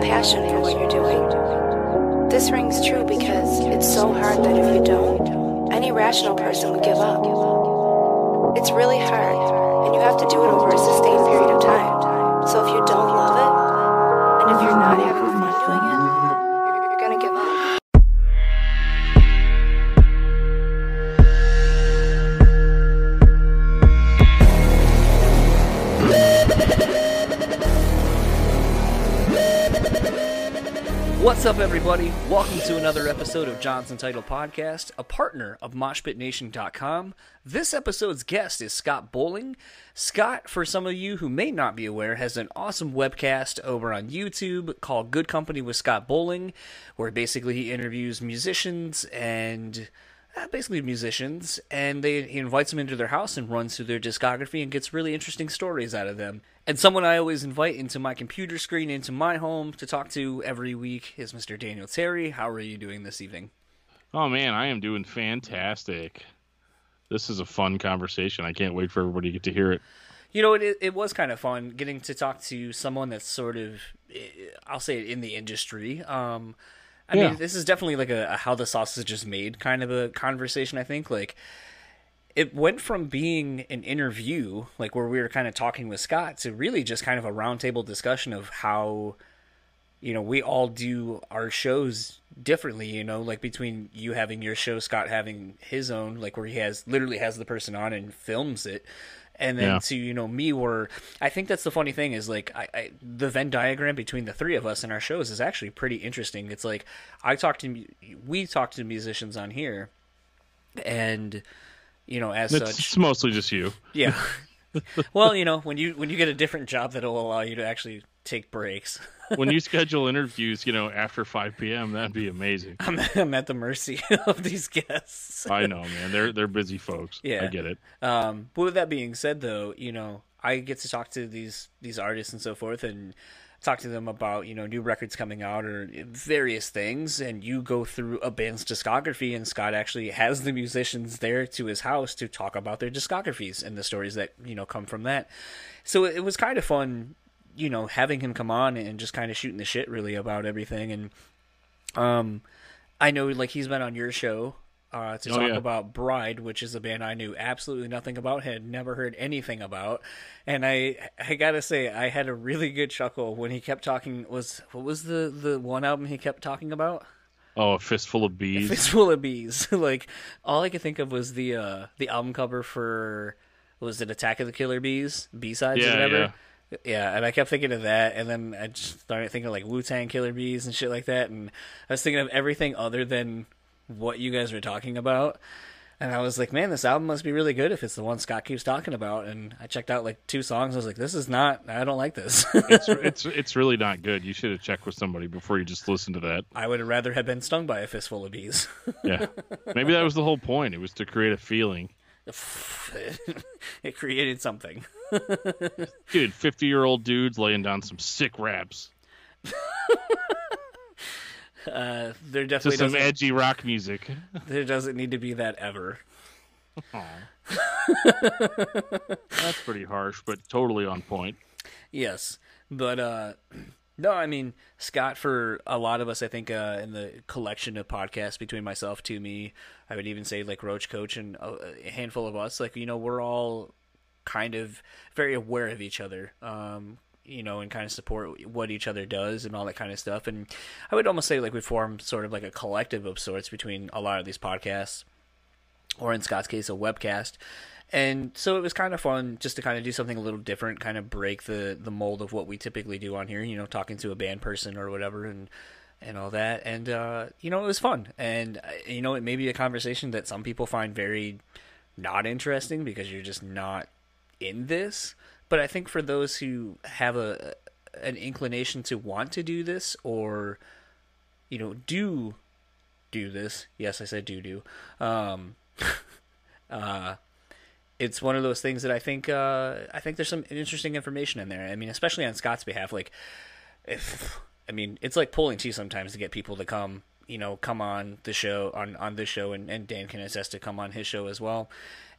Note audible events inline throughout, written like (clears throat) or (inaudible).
passion for what you're doing. This rings true because it's so hard that if you don't, any rational person would give up. It's really hard, and you have to do it over a sustained period of time. So if you don't love it, and if you're not having fun doing it, What's up, everybody? Welcome to another episode of Johnson Title Podcast, a partner of MoshPitNation.com. This episode's guest is Scott Bowling. Scott, for some of you who may not be aware, has an awesome webcast over on YouTube called Good Company with Scott Bowling, where basically he interviews musicians and uh, basically musicians, and they he invites them into their house and runs through their discography and gets really interesting stories out of them. And someone I always invite into my computer screen, into my home to talk to every week is Mr. Daniel Terry. How are you doing this evening? Oh man, I am doing fantastic. This is a fun conversation. I can't wait for everybody to get to hear it. You know, it it was kind of fun getting to talk to someone that's sort of, eh, I'll say, it in the industry. Um, I Yeah. mean, this is definitely like a, a how the sausage is made kind of a conversation. I think like it went from being an interview, like where we were kind of talking with Scott, to really just kind of a roundtable discussion of how you know we all do our shows differently you know like between you having your show scott having his own like where he has literally has the person on and films it and then Yeah. to you know me where i think that's the funny thing is like I, I the venn diagram between the three of us in our shows is actually pretty interesting it's like i talk to we talk to musicians on here and you know as It's, such it's mostly just you. yeah. (laughs) well, you know, when you when you get a different job that'll allow you to actually take breaks, When you (laughs) schedule interviews, you know, after 5 p.m., that'd be amazing. I'm, I'm at the mercy (laughs) of these guests. I know, man. They're they're busy folks. Yeah. I get it. Um, but with that being said, though, you know, I get to talk to these these artists and so forth, and talk to them about you know new records coming out or various things, and you go through a band's discography, and Scott actually has the musicians there to his house to talk about their discographies and the stories that you know come from that. So it was kind of fun, you know, having him come on and just kind of shooting the shit really about everything, and um, I know like he's been on your show uh, to Oh, talk yeah. about Bride, which is a band I knew absolutely nothing about, had never heard anything about, and I I gotta say I had a really good chuckle when he kept talking. Was what was the the one album he kept talking about? Oh, a fistful of bees. Fistful of Bees. (laughs) like all I could think of was the uh the album cover for was it Attack of the Killer Bees B sides or whatever. Yeah, and I kept thinking of that, and then I just started thinking of like Wu Tang Killer Bees and shit like that, and I was thinking of everything other than what you guys were talking about, and I was like, man, this album must be really good if it's the one Scott keeps talking about. And I checked out like two songs, I was like, this is not, I don't like this. (laughs) it's it's it's really not good. You should have checked with somebody before you just listened to that. I would have rather have been stung by a fistful of bees. (laughs) Yeah. Maybe that was the whole point. It was to create a feeling. (laughs) it created something. (laughs) Dude, 50 year old dudes laying down some sick raps (laughs) Uh, there definitely some edgy rock music. there doesn't need to be that ever. That's pretty harsh, but totally on point. Yes, but uh, (clears throat) no, I mean Scott. For a lot of us, I think uh, in the collection of podcasts between myself, to me, I would even say like Roach Coach and a a handful of us, like you know, we're all kind of very aware of each other. Um, you know, and kind of support what each other does and all that kind of stuff. And I would almost say like we form sort of like a collective of sorts between a lot of these podcasts. or in Scott's case, a webcast. And so it was kind of fun just to kind of do something a little different, kind of break the the mold of what we typically do on here. You know, talking to a band person or whatever, and and all that. And uh, you know, it was fun. And uh, you know, it may be a conversation that some people find very not interesting because you're just not in this. But I think for those who have a an inclination to want to do this or you know do do this yes i said do do um (laughs) uh it's one of those things that i think uh i think there's some interesting information in there. I mean especially on scott's behalf like if i mean it's like pulling teeth sometimes to get people to come you know come on the show on on this show and, and dan can attest to come on his show as well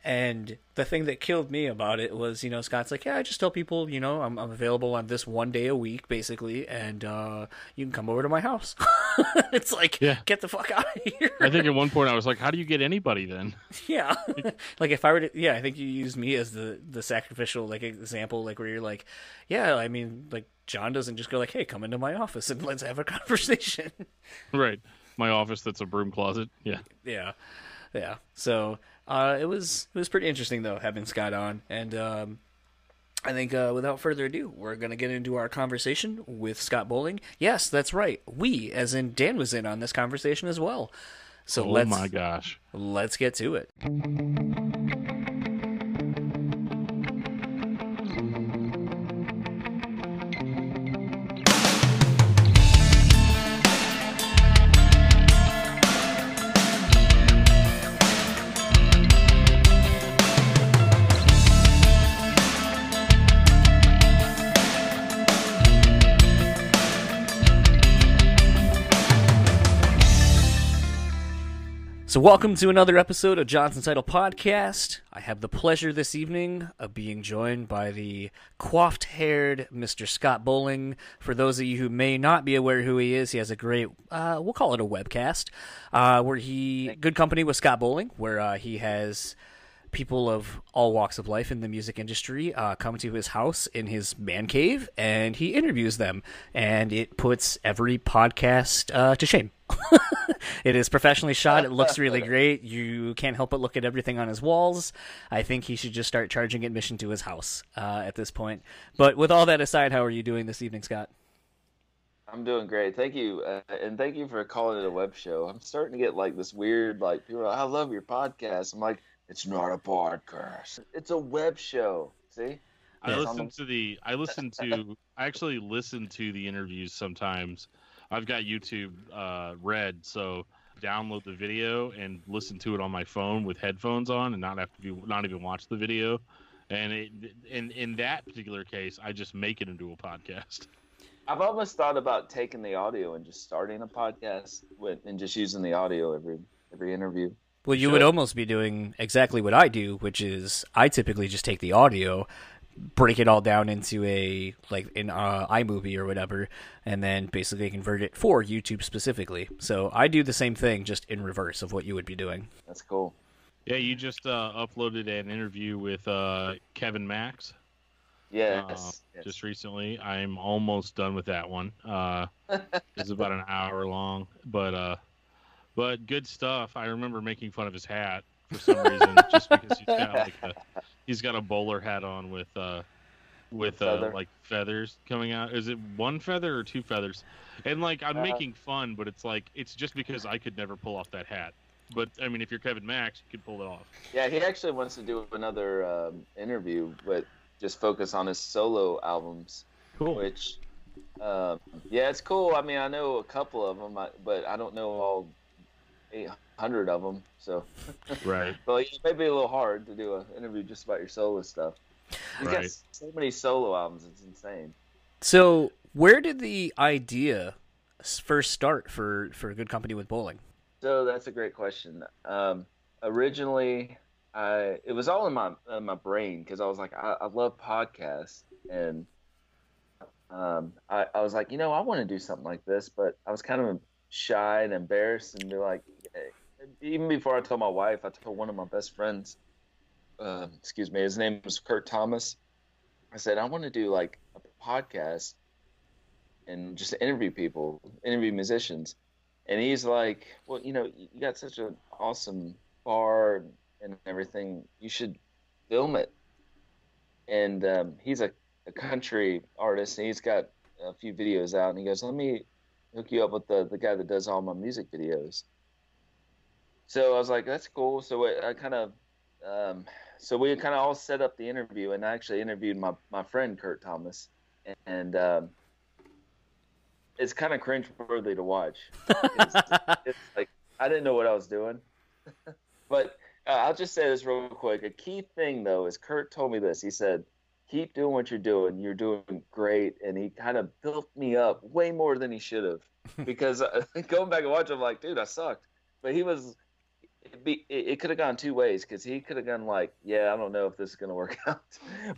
And the thing that killed me about it was, you know, Scott's like, yeah, I just tell people, you know, I'm, I'm available on this one day a week, basically, and uh, you can come over to my house. (laughs) it's like, Yeah. get the fuck out of here. I think at one point I was like, how do you get anybody then? (laughs) Yeah, (laughs) like if I were to, yeah, I think you use me as the the sacrificial like example, like where you're like, yeah, I mean, like John doesn't just go like, hey, come into my office and let's have a conversation. right. My office that's a broom closet. Yeah. yeah, yeah. So uh, it was it was pretty interesting though having Scott on, and um, I think uh, without further ado, we're gonna get into our conversation with Scott Bowling. Yes, that's right. We, as in Dan, was in on this conversation as well. So oh let's my gosh. let's get to it. So, welcome to another episode of Johnson's Title Podcast. I have the pleasure this evening of being joined by the coiffed haired Mr. Scott Bowling. For those of you who may not be aware who he is, he has a great, uh, we'll call it a webcast, uh, where he, good company with Scott Bowling, where uh, he has people of all walks of life in the music industry uh, come to his house in his man cave and he interviews them and it puts every podcast uh, to shame (laughs) it is professionally shot it looks really (laughs) great you can't help but look at everything on his walls i think he should just start charging admission to his house uh, at this point but with all that aside how are you doing this evening scott I'm doing great. Thank you. Uh, and thank you for calling it a web show. I'm starting to get like this weird, like, people are like, I love your podcast. I'm like, it's not a podcast. It's a web show. See? I Yeah. listen to the I listen to I actually listen to the interviews sometimes. I've got YouTube uh, Red, so download the video and listen to it on my phone with headphones on, and not have to be not even watch the video. And it, in in that particular case, I just make it into a podcast. (laughs) I've almost thought about taking the audio and just starting a podcast with, and just using the audio every every interview. Well, you would almost be doing exactly what I do, which is I typically just take the audio, break it all down into a like an uh, iMovie or whatever, and then basically convert it for YouTube specifically. So I do the same thing, just in reverse of what you would be doing. That's cool. Yeah, you just uh, uploaded an interview with uh, Kevin Max Yes. uh, yes. just recently. I'm almost done with that one. Uh, (laughs) it's about an hour long, but uh, but good stuff. I remember making fun of his hat for some reason, just because he's got like a (laughs) he's got a bowler hat on with uh with uh, Feather. like feathers coming out. Is it one feather or two feathers? And like I'm Uh, making fun, but it's like it's just because I could never pull off that hat. But I mean, if you're Kevin Max, you could pull it off. Yeah, he actually wants to do another um, interview, but just focus on his solo albums. Cool. which um, yeah it's cool i mean i know a couple of them but i don't know all 800 of them so. Right. (laughs) but it may be a little hard to do an interview just about your solo stuff. He's got so many solo albums it's insane. So where did the idea first start for for a Good Company with Bowling? so that's a great question. Um, originally i it was all in my in my brain because i was like I, I love podcasts and um, I, I was like you know i want to do something like this but i was kind of shy and embarrassed and be like even before i told my wife i told one of my best friends um, excuse me his name was kurt thomas. I said i want to do like a podcast and just interview people interview musicians. And he's like well you know you got such an awesome bar and everything you should film it. And um, he's a, a country artist and he's got a few videos out and he goes let me hook you up with the, the guy that does all my music videos so i was like that's cool so i, I kind of um, so we kind of all set up the interview and i actually interviewed my, my friend kurt thomas and um, it's kind of cringe worthy to watch it's, (laughs) it's like I didn't know what I was doing. (laughs) but uh, I'll just say this real quick. A key thing though is Kurt told me this. He said, "Keep doing what you're doing. You're doing great." And he kind of built me up way more than he should have. because uh, (laughs) going back and watching, I'm like, dude, I sucked. But he was it, be, it, it could have gone two ways because he could have gone like, yeah, I don't know if this is gonna (laughs) work out,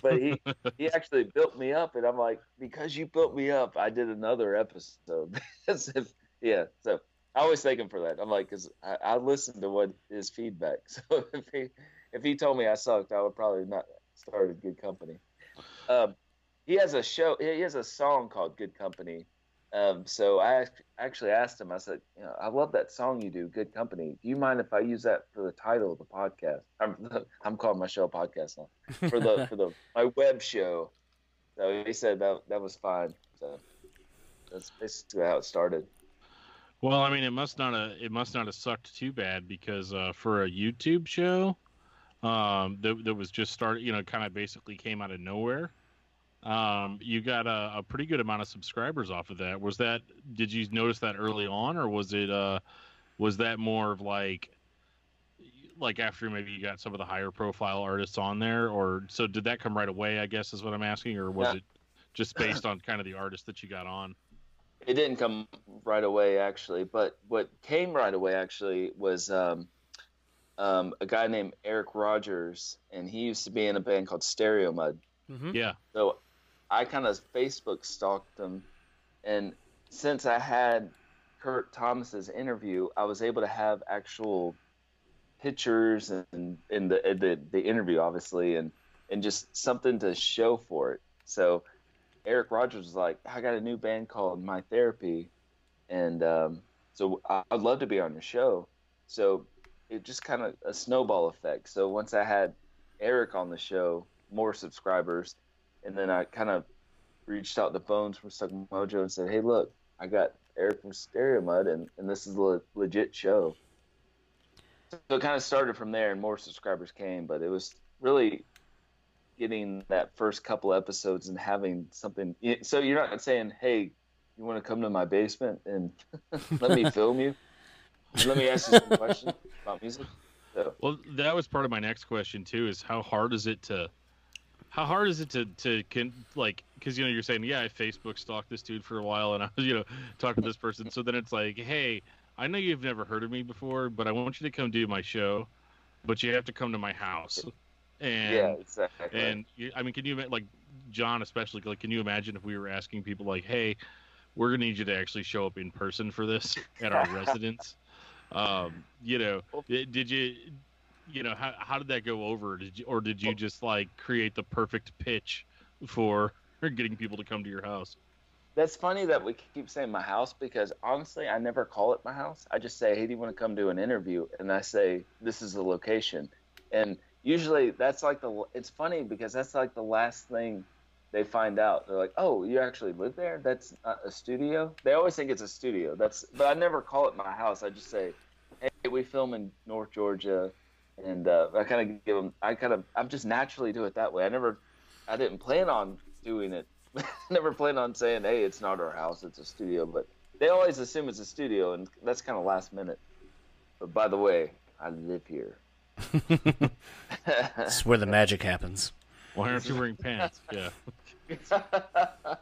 but he he (laughs) actually built me up, and I'm like, because you built me up, I did another episode. (laughs) if, yeah, so I always thank him for that. I'm like, because I, I listened to what his feedback. So if he if he told me I sucked, I would probably not started Good Company. Um, he has a show. He has a song called Good Company. Um, so I actually asked him. I said, you know, I love that song you do, Good Company. Do you mind if I use that for the title of the podcast? I'm (laughs) I'm calling my show podcast now for the for the (laughs) my web show. So he said that that was fine. So that's basically how it started. Well, I mean, it must not have it must not have sucked too bad because uh, for a YouTube show, um, that, that was just started, you know, kind of basically came out of nowhere. Um, you got a, a, pretty good amount of subscribers off of that. Was that? Did you notice that early on, or was it? Uh, was that more of like, like after maybe you got some of the higher profile artists on there, or so did that come right away? I guess is what I'm asking, or was yeah. it just based on kind of the artist that you got on? It didn't come right away, actually. But what came right away, actually, was um, um, a guy named Eric Rogers, and he used to be in a band called Stereo Mud. Mm-hmm. Yeah. So I kind of Facebook stalked them, and since I had Kurt Thomas's interview, I was able to have actual pictures and in the, the the interview, obviously, and and just something to show for it. So Eric Rogers was like, "I got a new band called My Therapy, and um, so I'd love to be on your show." So it just kind of a snowball effect. So once I had Eric on the show, more subscribers, and then I kind of reached out the phones from Stuck Mojo and said, "Hey, look, I got Eric from Stereo Mud, and, and this is a le- legit show." So it kind of started from there, and more subscribers came. But it was really getting that first couple episodes and having something. So you're not saying, "Hey, you want to come to my basement and (laughs) let me (laughs) film you?" Let me ask you some (laughs) questions about music. So. Well, that was part of my next question too. Is how hard is it to, how hard is it to to can like because you know you're saying yeah I Facebook stalked this dude for a while and I was (laughs) you know talking to this person so then it's like hey I know you've never heard of me before but I want you to come do my show, but you have to come to my house. And yeah, exactly. And you, I mean, can you like John especially like can you imagine if we were asking people like hey we're gonna need you to actually show up in person for this at our (laughs) residence um, you know, did you, you know, how, how did that go over? Did you, or did you just like create the perfect pitch for (laughs) getting people to come to your house? That's funny that we keep saying my house because honestly, I never call it my house. I just say, "Hey, do you want to come do an interview?" And I say, "This is the location." And usually, that's like the. It's funny because that's like the last thing they find out. They're like, "Oh, you actually live there? That's a studio." They always think it's a studio. That's, but I never call it my house. I just say, hey, we film in North Georgia, and uh, I kind of give them. I kind of, I'm just naturally do it that way. I never, I didn't plan on doing it. (laughs) never plan on saying, hey, it's not our house, it's a studio. But they always assume it's a studio, and that's kind of last minute. But by the way, I live here. (laughs) That's where the magic happens. Why aren't you wearing pants? Yeah. (laughs)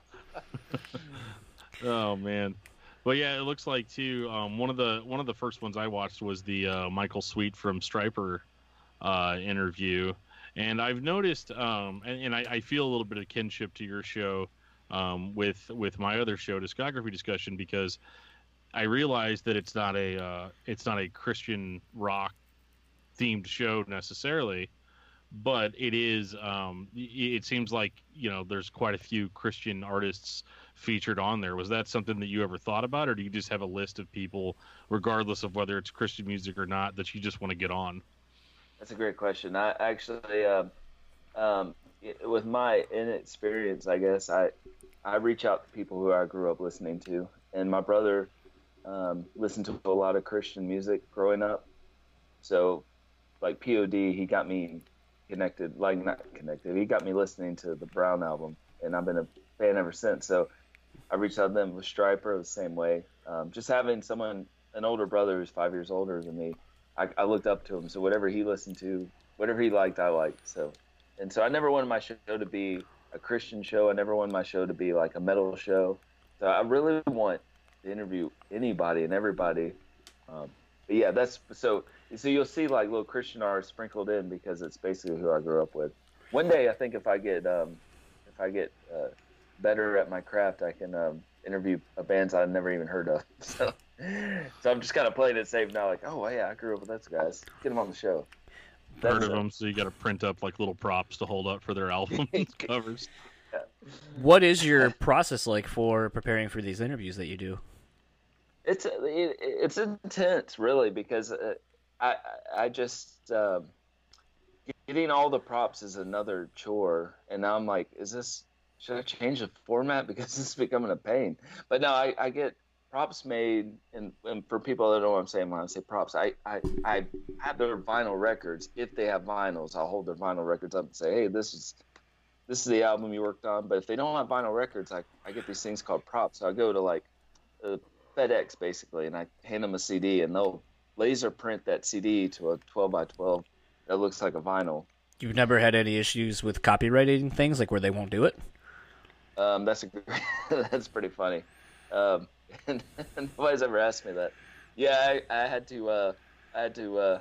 oh man. Well, yeah, it looks like too. Um, one of the one of the first ones I watched was the uh, Michael Sweet from Stryper uh, interview, and I've noticed, um, and, and I, I, feel a little bit of kinship to your show um, with with my other show, discography discussion, because I realize that it's not a uh, it's not a Christian rock themed show necessarily, but it is. Um, it seems like you know there's quite a few Christian artists featured on there. Was that something that you ever thought about, or do you just have a list of people, regardless of whether it's Christian music or not, that you just want to get on? That's a great question. I actually, uh, um, with my inexperience, I guess I I reach out to people who I grew up listening to, and my brother um, listened to a lot of Christian music growing up. So, like POD, he got me connected, like not connected. He got me listening to the Brown album, and I've been a fan ever since. So I reached out to them with Stryper the same way. Um, just having someone, an older brother who's five years older than me, I, I, looked up to him. So whatever he listened to, whatever he liked, I liked. So, and so I never wanted my show to be a Christian show. I never wanted my show to be like a metal show. So I really want to interview anybody and everybody. Um, but yeah, that's so so you'll see like little Christian artists sprinkled in because it's basically who I grew up with. One day, I think if I get um, if I get uh, better at my craft, I can um, interview bands I've never even heard of. (laughs) So, so I'm just kind of playing it safe now. Like, oh yeah, I grew up with those guys. Get them on the show. Heard of it. them, so you got to print up like little props to hold up for their (laughs) album (laughs) covers. What is your process like for preparing for these interviews that you do? It's it, it's intense, really, because uh, I I just um, getting all the props is another chore, and now I'm like, is this should I change the format (laughs) because this is becoming a pain? But no, I, I get props made, and, and for people that don't know what I'm saying when I say props, I, I I have their vinyl records. If they have vinyls, I'll hold their vinyl records up and say, hey, this is this is the album you worked on. But if they don't have vinyl records, I I get these things called props. So I go to like uh, FedEx basically, and I hand them a CD, and they'll laser print that CD to a 12 by 12 that looks like a vinyl. You've never had any issues with copywriting things, like where they won't do it? Um, that's a (laughs) that's pretty funny. Um, (laughs) and, nobody's ever asked me that. Yeah, I, I had to uh, I had to uh,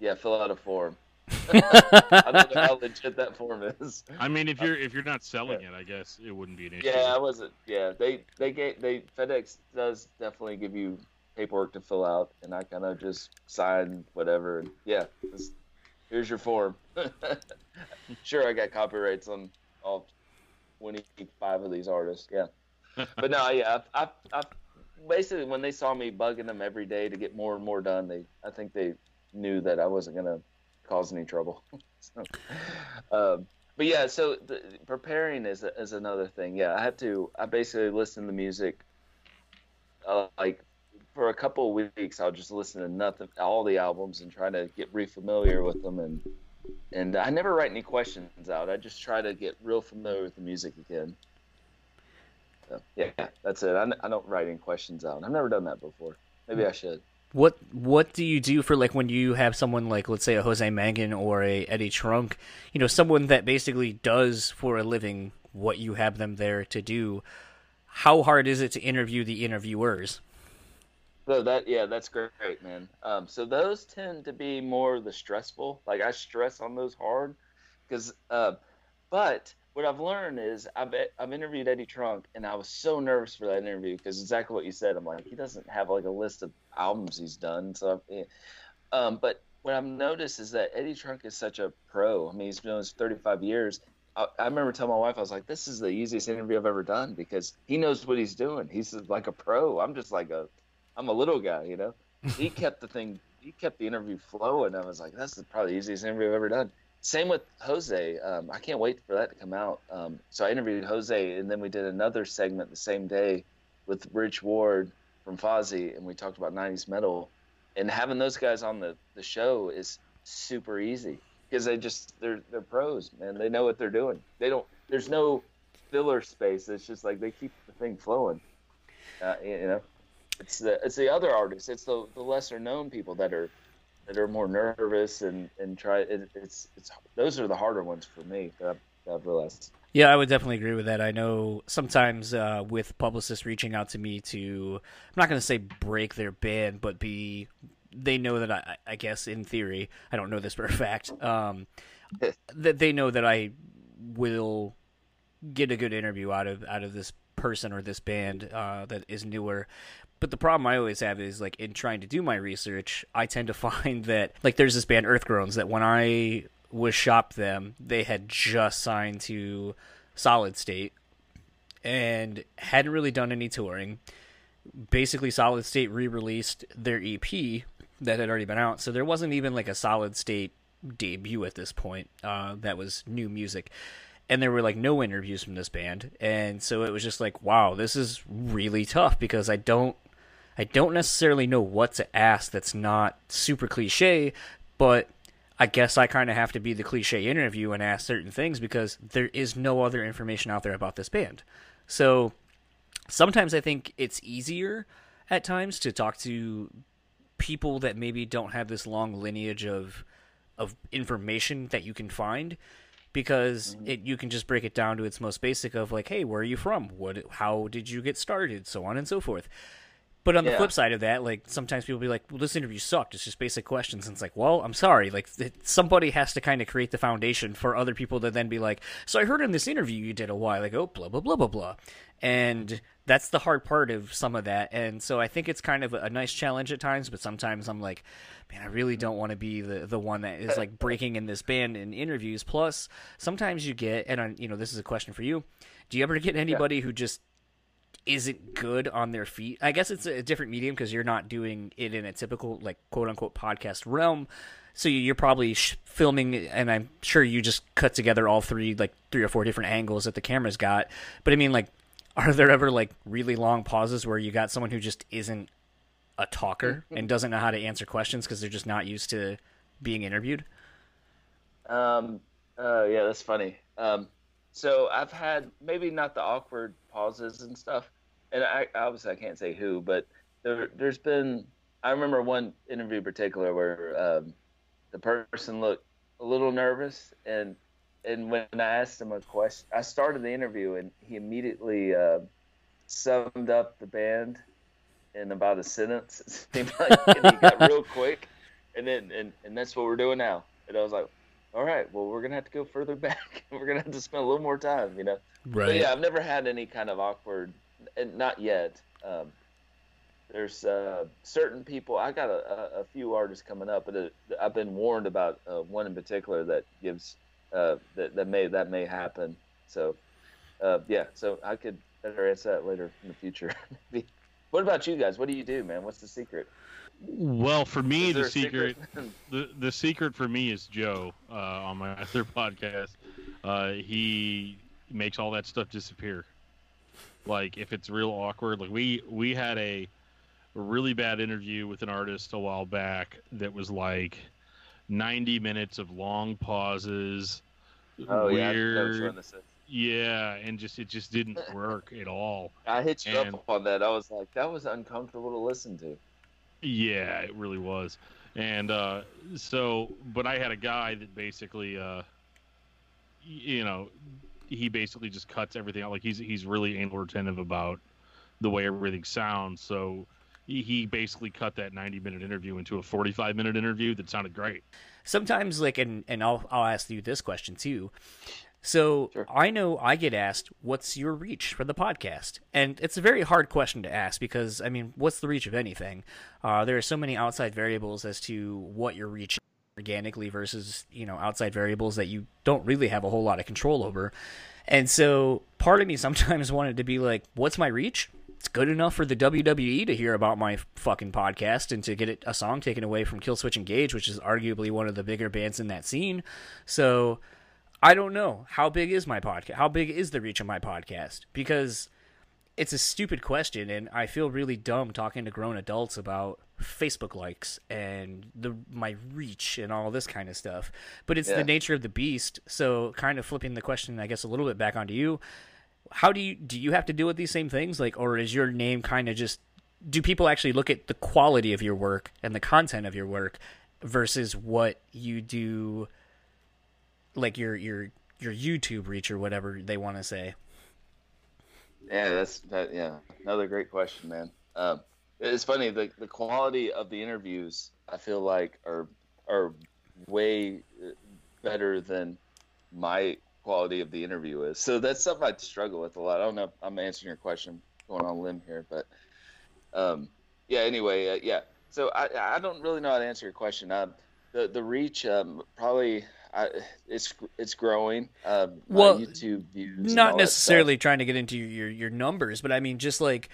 yeah fill out a form. (laughs) I don't know how legit that form is. I mean, if you're if you're not selling it, I guess it wouldn't be an issue. Yeah, I wasn't. Yeah, they they gave they FedEx does definitely give you paperwork to fill out, and I kind of just signed whatever. And yeah, here's your form. sure, I got copyrights on all 25 of these artists. Yeah, (laughs) but no, yeah, I, I, I basically when they saw me bugging them every day to get more and more done, they I think they knew that I wasn't gonna cause any trouble. (laughs) so, um, but yeah, so the, preparing is is another thing. Yeah, I have to. I basically listen to music. Uh, like for a couple of weeks, I'll just listen to nothing, all the albums, and try to get re-familiar with them. And and I never write any questions out. I just try to get real familiar with the music again. So, yeah, that's it. I, I don't write any questions out. I've never done that before. Maybe I should. What What do you do for like when you have someone like let's say a Jose Mangin or a Eddie Trunk, you know, someone that basically does for a living what you have them there to do? How hard is it to interview the interviewers? So that yeah, that's great, man. Um, so those tend to be more the stressful. Like I stress on those hard, because. Uh, but what I've learned is I've I've interviewed Eddie Trunk, and I was so nervous for that interview because exactly what you said. I'm like, he doesn't have like a list of albums he's done. So, I've, um, but what I've noticed is that Eddie Trunk is such a pro. I mean, he's been doing this 35 years. I remember telling my wife, I was like, this is the easiest interview I've ever done because he knows what he's doing. He's like a pro. I'm just like a I'm a little guy, you know. (laughs) He kept the thing, he kept the interview flowing. I was like, that's the, probably the easiest interview I've ever done. Same with Jose. Um, I can't wait for that to come out. Um, so I interviewed Jose, and then we did another segment the same day with Rich Ward from Fozzy, and we talked about '90s metal. And having those guys on the, the show is super easy because they just they're they're pros, man. They know what they're doing. They don't. There's no filler space. It's just like they keep the thing flowing. Uh, you know it's the it's the other artists. It's the, the lesser known people that are that are more nervous and and try. It, it's it's those are the harder ones for me. That I've, that I've realized. Yeah, I would definitely agree with that. I know sometimes uh, with publicists reaching out to me to, I'm not going to say break their band, but be, they know that I, I guess in theory, I don't know this for a fact, um, (laughs) that they know that I will get a good interview out of out of this person or this band uh, that is newer. But the problem I always have is like in trying to do my research, I tend to (laughs) find that like there's this band Earthgroans that when I was shopped them, they had just signed to Solid State and hadn't really done any touring. Basically, Solid State re-released their EP that had already been out, so there wasn't even like a Solid State debut at this point. Uh, that was new music and there were like no interviews from this band and so it was just like wow this is really tough because i don't i don't necessarily know what to ask that's not super cliche but i guess i kind of have to be the cliche interview and ask certain things because there is no other information out there about this band. So sometimes i think it's easier at times to talk to people that maybe don't have this long lineage of of information that you can find because mm-hmm. it you can just break it down to its most basic of like hey where are you from? What how did you get started? so on and so forth But on the Yeah. flip side of that, like sometimes people be like, "Well, this interview sucked. It's just basic questions." And it's like, "Well, I'm sorry. Like it, somebody has to kind of create the foundation for other people to then be like, "So I heard in this interview you did a while ago, blah blah blah blah blah," and that's the hard part of some of that. And so I think it's kind of a, a nice challenge at times, but sometimes I'm like, man, I really don't want to be the the one that is like (laughs) breaking in this band in interviews. Plus, sometimes you get, and I, you know, this is a question for you. Do you ever get anybody who just isn't good on their feet. I guess it's a different medium because you're not doing it in a typical like quote unquote podcast realm. So you- you're probably sh- filming, and I'm sure you just cut together all three like three or four different angles that the camera's got. But I mean, like, are there ever like really long pauses where you got someone who just isn't a talker and doesn't know how to answer questions because they're just not used to being interviewed? Um, uh, yeah, that's funny. Um, so I've had maybe not the awkward pauses and stuff, and I obviously I can't say who, but there there's been I remember one interview in particular where um, the person looked a little nervous, and and when I asked him a question, I started the interview, and he immediately uh, summed up the band in about a sentence. (laughs) It seemed like and he got real (laughs) quick, and then and, and that's what we're doing now. And I was like, all right, well we're gonna have to go further (laughs) back. we're gonna have to spend a little more time, you know. But yeah, I've never had any kind of awkward, and not yet. Um, there's uh, certain people. I got a, a, few artists coming up, but it, I've been warned about uh, one in particular that gives uh, that that may that may happen. So uh, yeah, so I could better answer that later in the future. (laughs) Maybe. what about you guys? What do you do, man? What's the secret? Well, for me, the secret, the the secret for me is Joe uh, on my (laughs) other podcast. Uh, he makes all that stuff disappear. Like if it's real awkward, like we we had a, really bad interview with an artist a while back that was like ninety minutes of long pauses, oh yeah, weird, is. yeah, and just it just didn't (laughs) work at all. I hit you And- up on that. I was like, that was uncomfortable to listen to. Yeah, it really was. And uh, so, but I had a guy that basically, uh, you know, he basically just cuts everything out. Like he's he's really anal retentive about the way everything sounds. So he, basically cut that 90 minute interview into a 45 minute interview that sounded great. sometimes like and and I'll I'll ask you this question too. So Sure. I know I get asked, "What's your reach for the podcast?" And it's a very hard question to ask because I mean, what's the reach of anything? Uh, there are so many outside variables as to what your reach organically versus you know outside variables that you don't really have a whole lot of control over. And so part of me (laughs) sometimes wanted to be like, "What's my reach?" It's good enough for the WWE to hear about my fucking podcast and to get it, a song taken away from Killswitch Engage, which is arguably one of the bigger bands in that scene. So I don't know how big is my podcast. How big is the reach of my podcast? Because it's a stupid question, and I feel really dumb talking to grown adults about Facebook likes and the my reach and all this kind of stuff. But it's Yeah. the nature of the beast. So, kind of flipping the question, I guess, a little bit back onto you. How do you do? You have to deal with these same things, like, or is your name kind of just? Do people actually look at the quality of your work and the content of your work versus what you do? Like your your your YouTube reach or whatever they want to say. Yeah, that's that. Yeah, another great question, man. Um, it's funny the the quality of the interviews I feel like are are way uh, better than my quality of the interview is. So that's something I struggle with a lot. I don't know if I'm answering your question going on limb here, but um, yeah. Anyway, uh, yeah. So I I don't really know how to answer your question. Um, the the reach um, probably. I, it's it's growing. Um, Well, YouTube views. Not necessarily trying to get into your your numbers, but I mean just like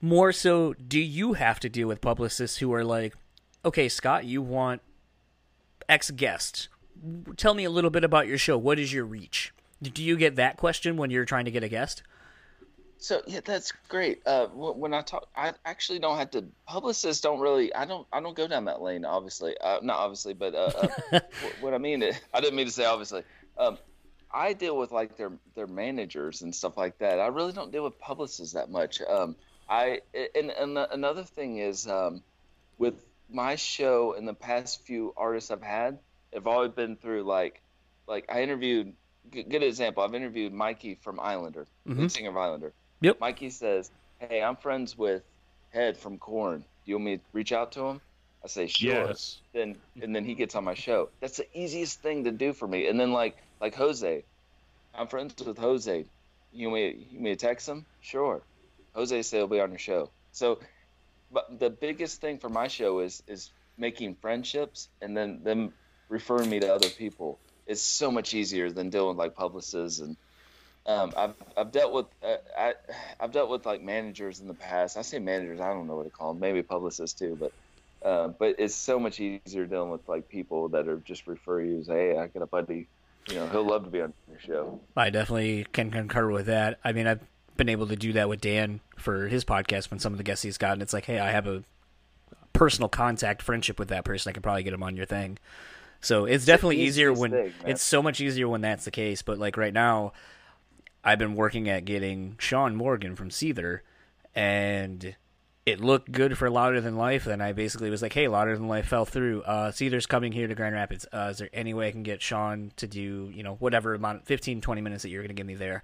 more so do you have to deal with publicists who are like, "Okay, Scott, you want X guest. Tell me a little bit about your show. What is your reach?" Do you get that question when you're trying to get a guest? So yeah, that's great. Uh, wh- when I talk, I actually don't have to. Publicists don't really. I don't. I don't go down that lane. Obviously, uh, not obviously, but uh, uh, (laughs) what I mean, (laughs) I didn't mean to say obviously. Um, I deal with like their their managers and stuff like that. I really don't deal with publicists that much. Um, I and, and another thing is um, with my show and the past few artists I've had, have always been through like like I interviewed. Good example. I've interviewed Mikey from Islander, Mhm. lead singer of Islander. Yep. Mikey says, "Hey, I'm friends with Head from Korn. Do you want me to reach out to him? I say sure. Yes. Then and then he gets on my show. That's the easiest thing to do for me. And then like like Jose, I'm friends with Jose. You want me you want me to text him? Sure. Jose said he'll be on your show. So, but the biggest thing for my show is is making friendships and then them referring me to other people. It's so much easier than dealing with like publicists and um, I've I've dealt with uh, I I've dealt with like managers in the past. I say managers, I don't know what to call them. Maybe publicists too, but uh, but it's so much easier dealing with like people that are just refer you as hey, I got a buddy, you know, he'll love to be on your show. I definitely can concur with that. I mean, I've been able to do that with Dan for his podcast when some of the guests he's gotten. It's like, hey, I have a personal contact friendship with that person. I can probably get him on your thing. So it's definitely the easier when thing, it's so much easier when that's the case. But like right now, I've been working at getting Shaun Morgan from Seether, and it looked good for Louder Than Life. And I basically was like, "Hey, Louder Than Life fell through. Uh, Seether's coming here to Grand Rapids. Uh, is there any way I can get Sean to do you know whatever amount, 15, 20 minutes that you're going to give me there?"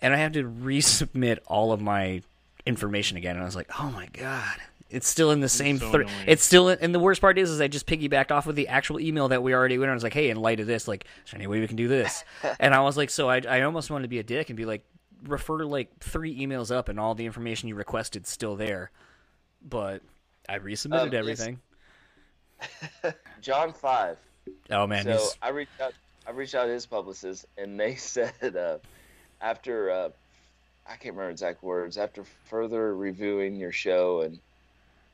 And I had to (laughs) resubmit all of my information again, and I was like, "Oh my god." It's still in the same. so thre- it's still, in, and the worst part is, is I just piggybacked off of the actual email that we already went. on. I was like, "Hey, in light of this, like, is there any way we can do this?" (laughs) and I was like, so I, I almost wanted to be a dick and be like, refer like three emails up, and all the information you requested still there. But I resubmitted Um, everything. (laughs) John Five. Oh man, so he's I reached out. I reached out to his publicist, and they (laughs) said uh, after uh, I can't remember exact words. After further reviewing your show and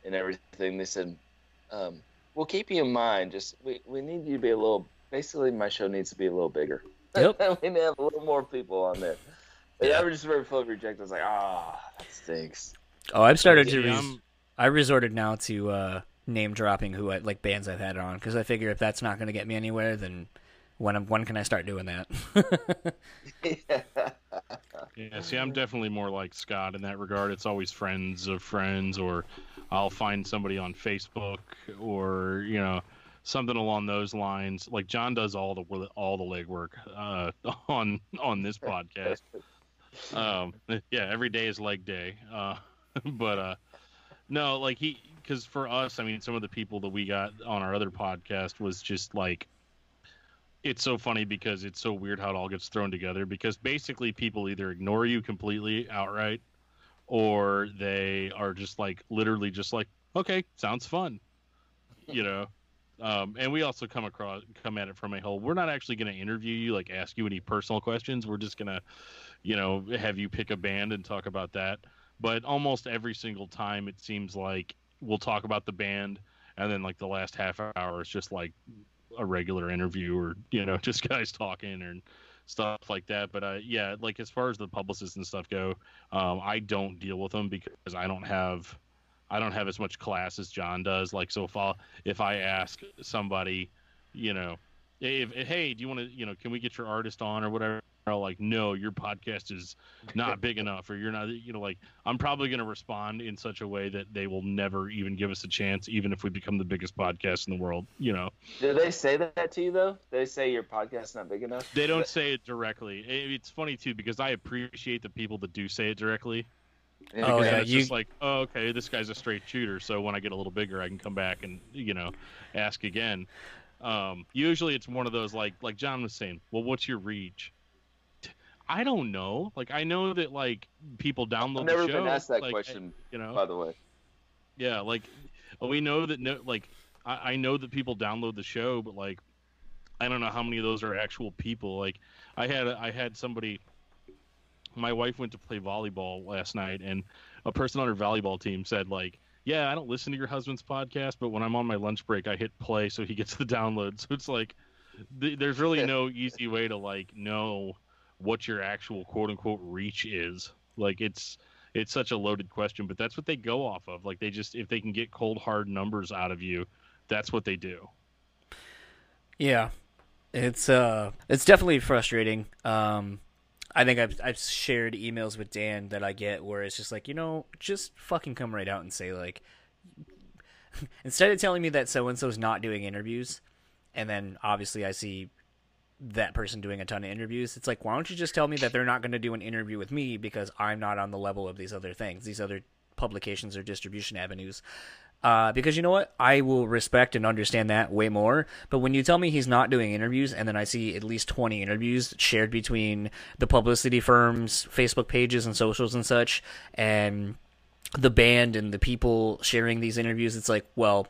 and everything, they said, um, "We'll keep you in mind. Just we, we need you to be a little. Basically, my show needs to be a little bigger. Yep. (laughs) we need to have a little more people on there." And Yeah. I was just very full of reject. I was like, "Ah, that stinks." oh I've started to. Res- I'm- resorted now to uh, name dropping who I, like bands I've had on because I figure if that's not going to get me anywhere, then when I'm, when can I start doing that? yeah. (laughs) (laughs) Yeah, see, I'm definitely more like Scott in that regard. It's always friends of friends, or I'll find somebody on Facebook, or you know, something along those lines. Like John does all the all the legwork uh, (laughs) on on this podcast. Um, yeah, every day is leg day. Uh, (laughs) but uh, no, like he, because for us, I mean, some of the people that we got on our other podcast was just like it's so funny because it's so weird how it all gets thrown together because basically people either ignore you completely outright or they are just like literally just like okay sounds fun you know? (laughs) Um, and we also come across come at it from a whole we're not actually going to interview you like ask you any personal questions. We're just going to you know have you pick a band and talk about that. But almost every single time it seems like we'll talk about the band and then like the last half hour is just like a regular interview or you know (laughs) just guys talking and stuff like that but uh yeah like as far as the publicists and stuff go um i don't deal with them because i don't have i don't have as much class as john does. Like so if i if i ask somebody you know if, if hey do you want to you know can we get your artist on or whatever like no your podcast is not big enough or you're not you know like i'm probably going to respond in such a way that they will never even give us a chance even if we become the biggest podcast in the world you know Do they say that to you though? They say your podcast's not big enough. they don't say it directly. It's funny too because I appreciate the people that do say it directly. Oh, yeah, it's you- just like, oh, okay, this guy's a straight shooter. So when I get a little bigger, I can come back and you know ask again. Um, usually it's one of those like like John was saying. Well, what's your reach? I don't know. Like I know that like people download I've never the show. been asked that like, question, You know, by the way. yeah, like we know that no, like I, I know that people download the show, but like I don't know how many of those are actual people. Like I had I had somebody. My wife went to play volleyball last night, and a person on her volleyball team said like, "Yeah, I don't listen to your husband's podcast, but when I'm on my lunch break, I hit play so he gets the (laughs) download." So it's like th- there's really (laughs) no easy way to like know what your actual quote unquote reach is. Like it's it's such a loaded question, but that's what they go off of. Like they just if they can get cold hard numbers out of you, that's what they do. Yeah, it's uh, it's definitely frustrating. Um, I think I've I've shared emails with Dan that I get where it's just like you know just fucking come right out and say like (laughs) instead of telling me that so and so's not doing interviews, and then obviously I see that person doing a ton of interviews. It's like why don't you just tell me that they're not going to do an interview with me because I'm not on the level of these other things. These other publications or distribution avenues. Uh, because you know what? I will respect and understand that way more. But when you tell me he's not doing interviews, and then I see at least 20 interviews shared between the publicity firms, Facebook pages, and socials and such, and the band and the people sharing these interviews, it's like, well,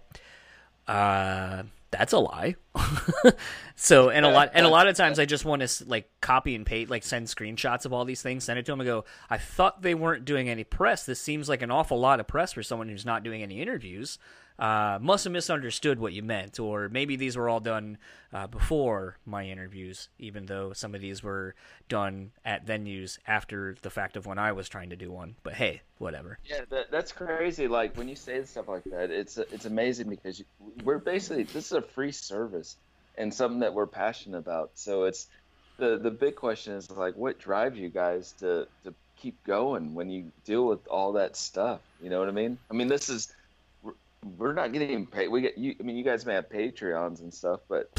uh, that's a lie. (laughs) so and a lot and a lot of times I (laughs) just want to like copy and paste, like send screenshots of all these things, send it to them, and go, I thought they weren't doing any press. This seems like an awful lot of press for someone who's not doing any interviews uh, must have misunderstood what you meant, or maybe these were all done uh, before my interviews, even though some of these were done at venues after the fact of when I was trying to do one. But hey, whatever. Yeah, that, that's crazy. Like when you say stuff like that, it's it's amazing because you, we're basically this is a free service and something that we're passionate about. So it's the the big question is like, what drives you guys to to keep going when you deal with all that stuff? You know what I mean? I mean, this is we're not getting paid. We get you. I mean, you guys may have Patreons and stuff, but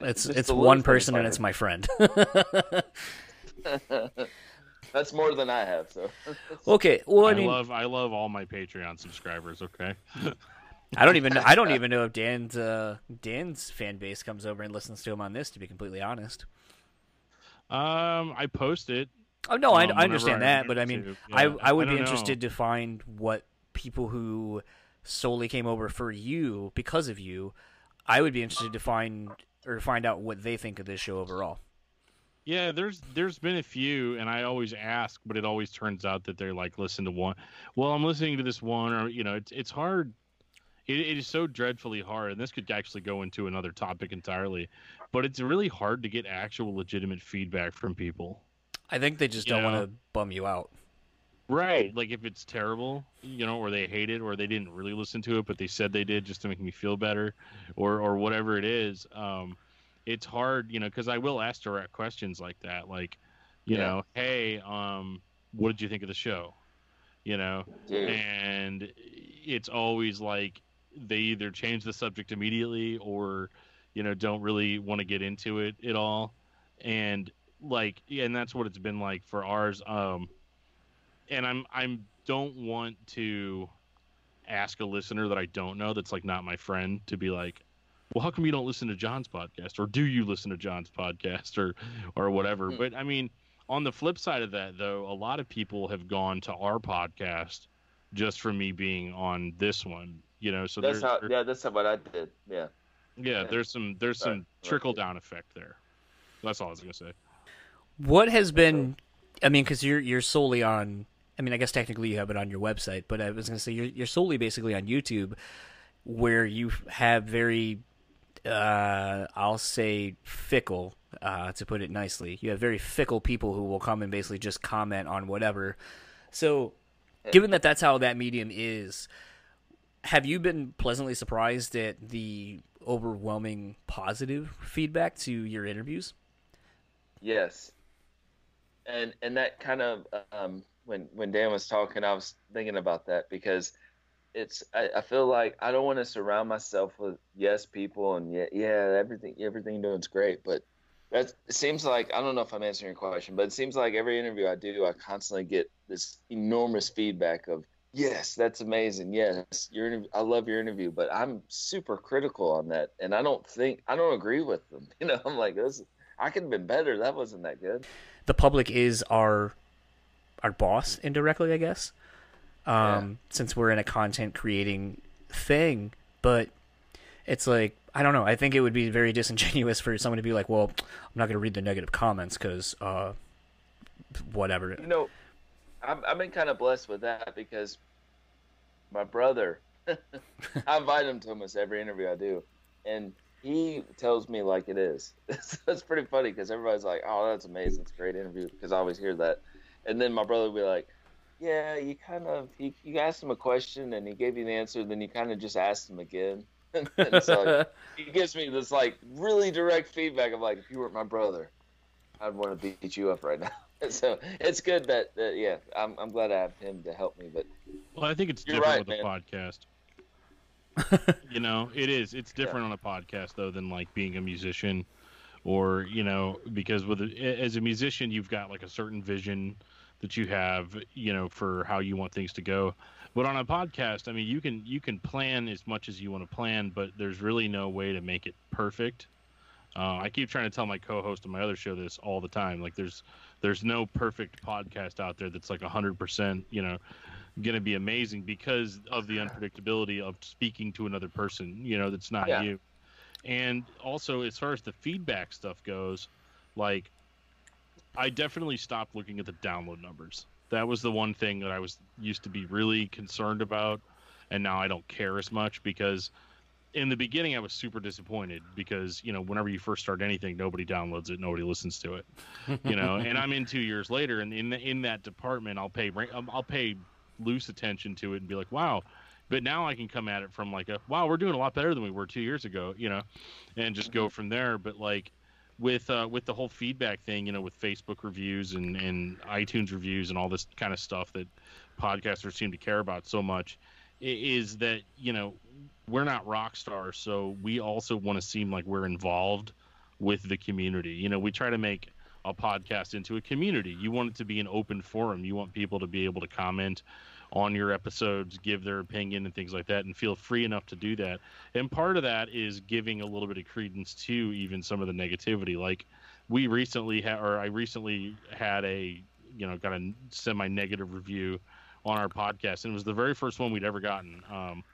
it's it's, one person and it's my friend. (laughs) That's more than I have. So (laughs) okay. Well, I, I mean, love I love all my Patreon subscribers. Okay. (laughs) I don't even I don't (laughs) even know if Dan's uh, Dan's fan base comes over and listens to him on this. To be completely honest. Um, I post it. Oh no, I, um, I understand I that, but I mean, yeah, I I would I be interested know. to find what people who solely came over for you because of you. I would be interested to find or find out what they think of this show overall. Yeah, there's there's been a few, and I always ask, but it always turns out that they're like, listen to one. Well, I'm listening to this one, or you know, it's it's hard. It, it is so dreadfully hard, and this could actually go into another topic entirely. But it's really hard to get actual legitimate feedback from people. I think they just You don't want to bum you out. Right. Like if it's terrible, you know, or they hate it, or they didn't really listen to it, but they said they did just to make me feel better, or or whatever it is. Um, it's hard, you know, because I will ask direct questions like that, like, you Yeah. know, hey, um, what did you think of the show? You know, Dude. and it's always like they either change the subject immediately or you know don't really want to get into it at all. And like yeah, and that's what it's been like for ours um and i'm i'm don't want to ask a listener that i don't know that's like not my friend to be like well how come you don't listen to john's podcast? Or do you listen to john's podcast? or or whatever. Hmm. but i mean on the flip side of that though a lot of people have gone to our podcast just for me being on this one you know so that's how. Yeah, that's what I did. Yeah. yeah, Yeah. there's some there's Sorry. some trickle down effect there. That's all I was gonna say. What has been? I mean, because you're you're solely on. I mean, I guess technically you have it on your website, but I was going to say you're you're solely basically on YouTube, where you have very, uh, I'll say fickle, uh, to put it nicely. You have very fickle people who will come and basically just comment on whatever. So, given that that's how that medium is, have you been pleasantly surprised at the overwhelming positive feedback to your interviews? Yes. And and that kind of um, when when Dan was talking, I was thinking about that because it's I, I feel like I don't want to surround myself with yes people and yeah yeah everything everything doing's great, but that seems like I don't know if I'm answering your question, but it seems like every interview I do, I constantly get this enormous feedback of yes, that's amazing, yes, your I love your interview, but I'm super critical on that, and I don't think I don't agree with them. (laughs) You know, I'm like this. I could have been better. That wasn't that good. the public is our our boss indirectly, I guess. Um, since we're in a content creating thing, but it's like I don't know. I think it would be very (laughs) disingenuous for someone to be like, "Well, I'm not going to read the negative comments because uh, whatever." You know, I've, I've been kind of blessed with that because my brother, (laughs) I invite him to almost every interview I do, and he tells me like it is. (laughs) That's pretty funny because everybody's like, "Oh, that's amazing! It's a great interview." Because I always hear that, and then my brother will be like, "Yeah, you kind of you, you asked him a question and he gave you the answer, then you kind of just asked him again." (laughs) and so he gives me this like really direct feedback of like, if you weren't my brother, I'd want to beat you up right now. (laughs) so it's good that, that yeah, I'm I'm glad I have him to help me. But Well, I think it's different right, with man. a podcast. (laughs) you know, it is. It's different on a podcast though than like being a musician, or you know, because with a, as a musician, you've got like a certain vision that you have, you know, for how you want things to go. But on a podcast, I mean, you can you can plan as much as you want to plan, but there's really no way to make it perfect. Uh, I keep trying to tell my co-host on my other show this all the time. Like, there's there's no perfect podcast out there that's like hundred percent, you know, going to be amazing because of the unpredictability of speaking to another person. You know, that's not Yeah. you. And also, as far as the feedback stuff goes, like, I definitely stopped looking at the download numbers. That was the one thing that I was used to be really concerned about, and now I don't care as much because in the beginning I was super disappointed because you know whenever you first start anything, nobody downloads it, nobody listens to it, you know. and I'm in two years later, and in in that department, I'll pay um, I'll pay loose attention to it and be like, wow. But now I can come at it from like a wow, we're doing a lot better than we were two years ago, you know, and just go from there. But like with uh, with the whole feedback thing, you know, with Facebook reviews and, and iTunes reviews and all this kind of stuff that podcasters seem to care about so much, is that you know we're not rock stars, so we also want to seem like we're involved with the community. You know, we try to make a podcast into a community. You want it to be an open forum. You want people to be able to comment on your episodes, give their opinion and things like that, and feel free enough to do that. And part of that is giving a little bit of credence to even some of the negativity. Like we recently had, or I recently had a, you know, got a semi-negative review on our podcast, and it was the very first one we'd ever gotten. Um,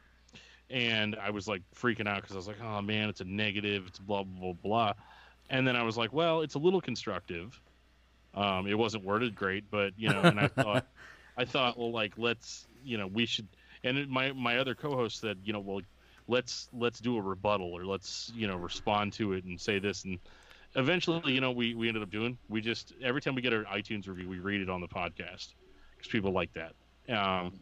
and I was like freaking out because I was like, oh man, it's a negative, it's blah blah blah blah. And then I was like, well, it's a little constructive. Um, it wasn't worded great, but you know, and I thought, (laughs) I thought, well, like let's, you know, we should. And my my other co-host said, you know, well, let's let's do a rebuttal or let's you know respond to it and say this and eventually you know we we ended up doing we just every time we get our itunes review we read it on the podcast because people like that um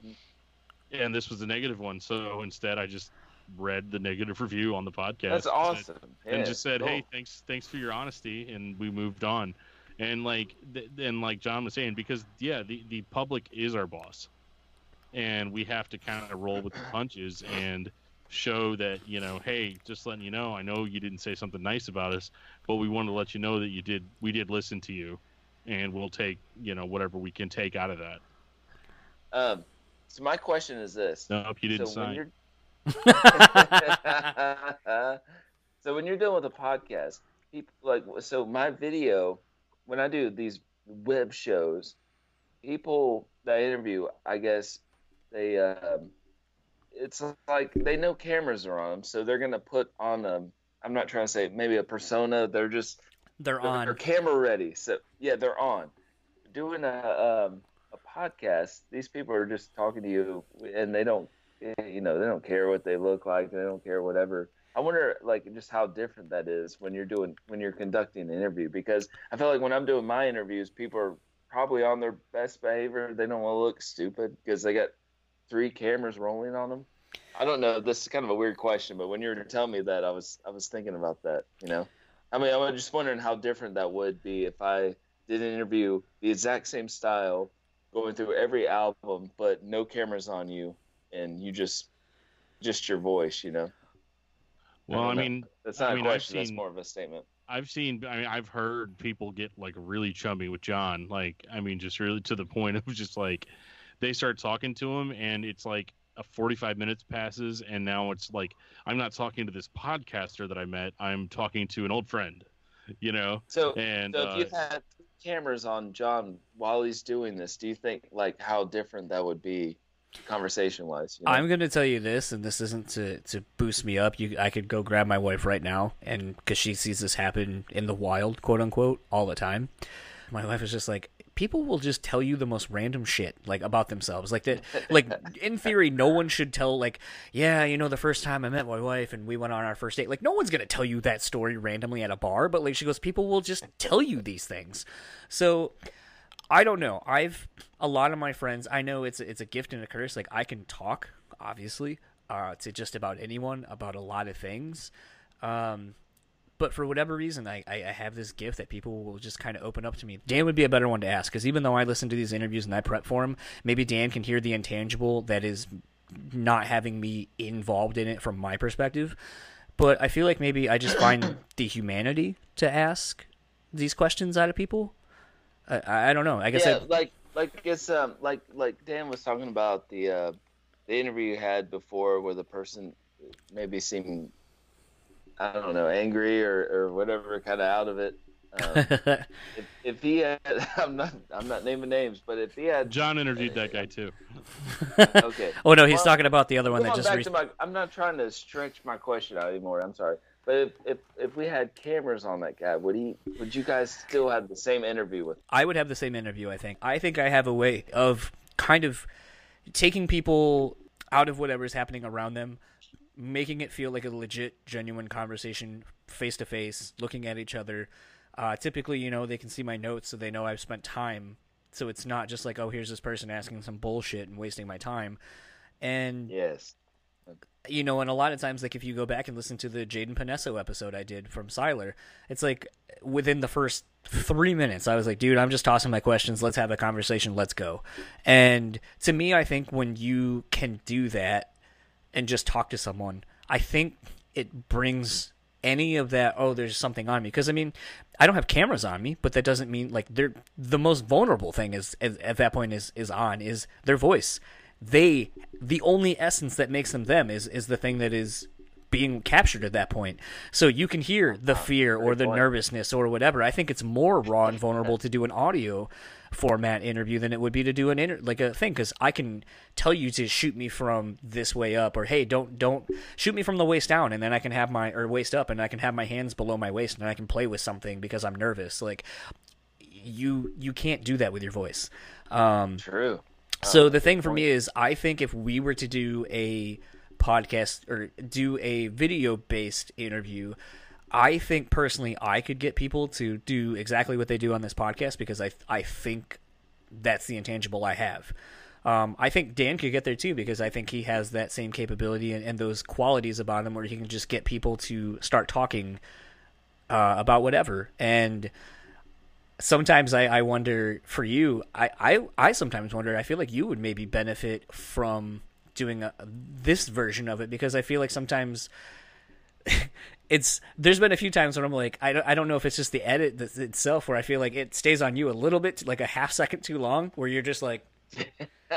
and this was the negative one so instead i just read the negative review on the podcast That's and- awesome. and Yeah, just said, cool. "Hey, thanks, thanks for your honesty," and we moved on. And like, th- and like John was saying, because yeah, the the public is our boss, and we have to kind of roll with the punches and show that you know, hey, just letting you know, I know you didn't say something nice about us, but we want to let you know that you did, we did listen to you, and we'll take you know whatever we can take out of that. Um, so my question is this: Nope, you didn't so when sign. you're (laughs) so when you're dealing with a podcast, people like so my video when I do these web shows, people that I interview, I guess they um, it's like they know cameras are on them, so they're gonna put on a I'm not trying to say maybe a persona. They're just They're they're, on. they're camera ready. So yeah, they're on. Doing a um, a podcast, these people are just talking to you, and they don't, eh, you know, they don't care what they look like. They don't care whatever. I wonder, like, just how different that is when you're doing when you're conducting an interview. Because I feel like when I'm doing my interviews, people are probably on their best behavior. They don't want to look stupid because they got three cameras rolling on them. I don't know. This is kind of a weird question, but when you were telling me that, I was I was thinking about that. You know, I mean, I was just wondering how different that would be if I did an interview the exact same style, going through every album, but no cameras on you, and you just just your voice. You know, well, I know. mean, that's not I a mean, I've question. That's seen- more of a statement. I've seen, I mean, I've heard people get like really chummy with John. Like, I mean, just really to the point of just like they start talking to him, and it's like a 45 minutes passes, and now it's like I'm not talking to this podcaster that I met. I'm talking to an old friend, you know. So, And so if you uh, had cameras on John while he's doing this, do you think like how different that would be, conversation wise? You know? I'm gonna tell you this, and this isn't to, to boost me up. You, I could go grab my wife right now, and because she sees this happen in the wild, quote unquote, all the time. My wife is just like, people will just tell you the most random shit, like about themselves, like that. Like in theory, no one should tell, like, yeah, you know, the first time I met my wife and we went on our first date. Like, no one's gonna tell you that story randomly at a bar, but like, she goes, people will just tell you these things. So I don't know. I've a lot of my friends. I know it's it's a gift and a curse. Like I can talk, obviously, uh, to just about anyone about a lot of things. Um, but for whatever reason, I, I I have this gift that people will just kind of open up to me. Dan would be a better one to ask because even though I listen to these interviews and I prep for him, maybe Dan can hear the intangible that is not having me involved in it from my perspective. But I feel like maybe I just (coughs) find the humanity to ask these questions out of people. I, I don't know. I guess yeah, I, like like it's um like like Dan was talking about the uh the interview you had before, where the person maybe seemed, I don't know, angry or, or whatever, kind of out of it. Um, (laughs) if, if he had, (laughs) I'm not, I'm not naming names, but if he had, John interviewed that guy too. okay. (laughs) oh no, he's Well, talking about the other one that Going just. back Re- to my, I'm not trying to stretch my question out anymore. I'm sorry, but if, if if we had cameras on that guy, would he? Would you guys still have the same interview with? I would have the same interview. I think. I think I have a way of kind of taking people out of whatever's happening around them, making it feel like a legit, genuine conversation, face to face, looking at each other. Uh, typically, you know, they can see my notes, so they know I've spent time. So it's not just like, oh, here's this person asking some bullshit and wasting my time. And Yes. you know, and a lot of times, like if you go back and listen to the Jaden Panesso episode I did from Siler, it's like within the first three minutes, I was like, dude, I'm just tossing my questions. Let's have a conversation. Let's go. And to me, I think when you can do that and just talk to someone, I think it brings any of that oh there's something on me. Because i mean i don't have cameras on me but that doesn't mean like they're the most vulnerable thing is, is at that point is is on is their voice. They the only essence that makes them them is is the thing that is being captured at that point. So you can hear the fear or the nervousness or whatever. I think it's more raw and vulnerable to do an audio format interview than it would be to do an inter- like a thing because i can tell you to shoot me from this way up or hey don't don't shoot me from the waist down and then i can have my or waist up and i can have my hands below my waist and i can play with something because i'm nervous. Like you you can't do that with your voice. Um True. so the thing for me is, I think if we were to do a podcast or do a video based interview, I think personally I could get people to do exactly what they do on this podcast because I I think that's the intangible I have. Um, I think Dan could get there too because I think he has that same capability and, and those qualities about him where he can just get people to start talking uh, about whatever. And sometimes I, I wonder for you, I, I, I sometimes wonder, I feel like you would maybe benefit from doing a, this version of it because I feel like sometimes (laughs) it's there's been a few times when I'm like I don't, I don't know if it's just the edit itself where I feel like it stays on you a little bit like a half second too long where you're just like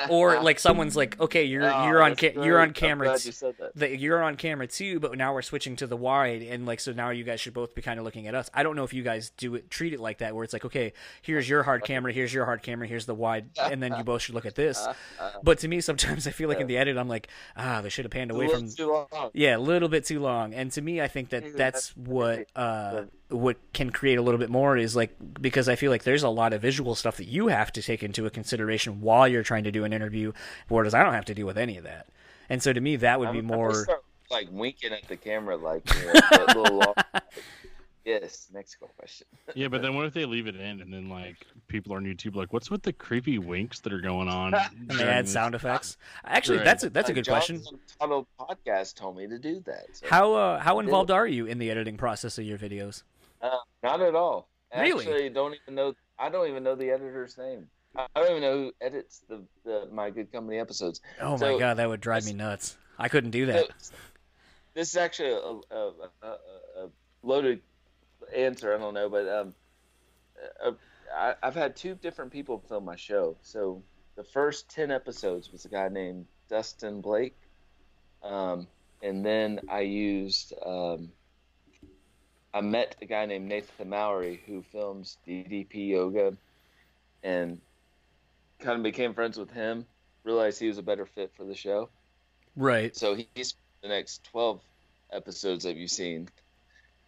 or (laughs) like someone's like okay you're Oh, you're on ca- you're on camera t- you said that. that you're on camera too, but now we're switching to the wide, and like so now you guys should both be kind of looking at us. I don't know if you guys do it, treat it like that, where it's like, okay, here's your hard camera, here's your hard camera, here's the wide, and then you both should look at this. (laughs) But to me, sometimes I feel like in the edit, I'm like, ah, they should have panned away from. Yeah, a little bit too long, and to me, I think that that's that's what uh, what can create a little bit more is like because I feel like there's a lot of visual stuff that you have to take into a consideration while you're trying to do an interview, whereas I don't have to deal with any of that. And so to me, that would I'm- be I'm more. start, like winking at the camera, like you know, that (laughs) little. Yes. Next question. (laughs) Yeah, but then what if they leave it in and then like people on YouTube like, what's with the creepy winks that are going on? and they add sound effects. Actually, Right. that's a, that's a Uh, good John's question. Tunnel podcast told me to do that. So. How uh, how involved are you in the editing process of your videos? Uh, not at all. Really? Actually, don't even know. I don't even know the editor's name. I don't even know who edits the, the my good company episodes. Oh my So- god, that would drive me nuts. I couldn't do that. So, this is actually a, a, a, a, loaded answer. I don't know, but um, uh, I, I've had two different people film my show. So the first ten episodes was a guy named Dustin Blake, um, and then I used um, I met a guy named Nathan Mowry who films DDP yoga, and kind of became friends with him. Realized he was a better fit for the show. Right. So he- he's the next 12 episodes that you've seen,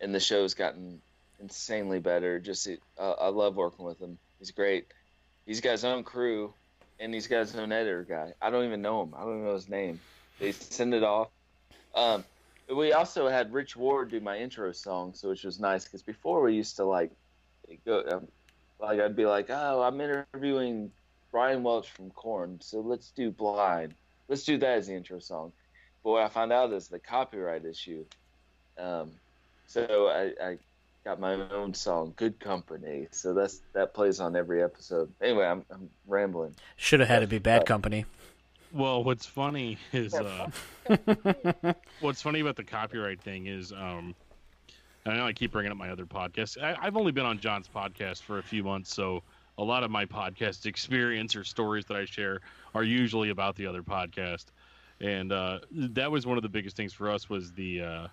and the show's gotten insanely better. Just uh, I love working with him. He's great. He's got his own crew, and he's got his own editor guy. I don't even know him. I don't even know his name. They send it off. Um, we also had Rich Ward do my intro song, so which was nice because before we used to like go um, like I'd be like, oh, I'm interviewing Brian Welch from Korn, so let's do Blind. Let's do that as the intro song. But what I found out is the copyright issue. Um, so I, I got my own song, "Good Company." So that's that plays on every episode. Anyway, I'm, I'm rambling. Should have had to be bad company. Well, what's funny is uh, (laughs) what's funny about the copyright thing is um, I know I keep bringing up my other podcast. I, I've only been on John's podcast for a few months, so a lot of my podcast (laughs) experience or stories that I share are usually about the other podcast. and uh, that was one of the biggest things for us was the uh,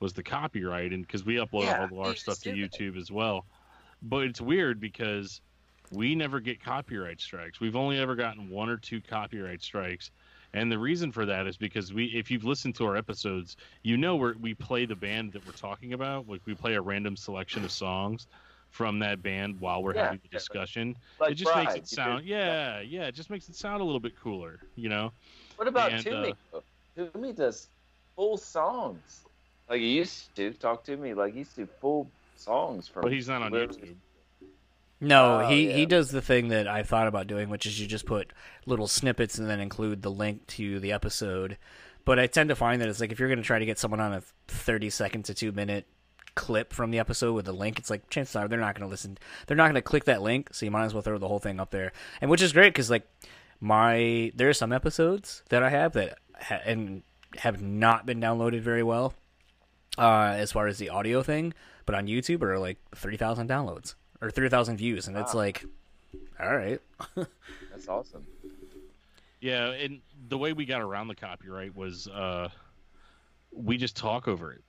was the copyright, and because we upload Yeah, all of our stuff to stupid. YouTube as well. But it's weird because we never get copyright strikes. We've only ever gotten one or two copyright strikes. And the reason for that is because we, if you've listened to our episodes, you know we we play the band that we're talking about. Like we play a random selection of songs from that band while we're Yeah, having the discussion. Like it just makes it sound, yeah, yeah, it just makes it sound a little bit cooler, you know. What about And, Toomey? Uh, Toomey does full songs. Like he used to talk to me. Like he used to full songs from. But he's not on. YouTube. No, Oh, he, yeah. he does the thing that I thought about doing, which is you just put little snippets and then include the link to the episode. But I tend to find that it's like if you're going to try to get someone on a 30 second to two minute clip from the episode with a link, it's like chances are they're not going to listen. They're not going to click that link, so you might as well throw the whole thing up there. And which is great because like my there are some episodes that I have that ha- and have not been downloaded very well uh, as far as the audio thing, but on YouTube are like three thousand downloads or three thousand views, and it's like, all right, (laughs) That's awesome. Yeah, and the way we got around the copyright was uh, we just talk over it.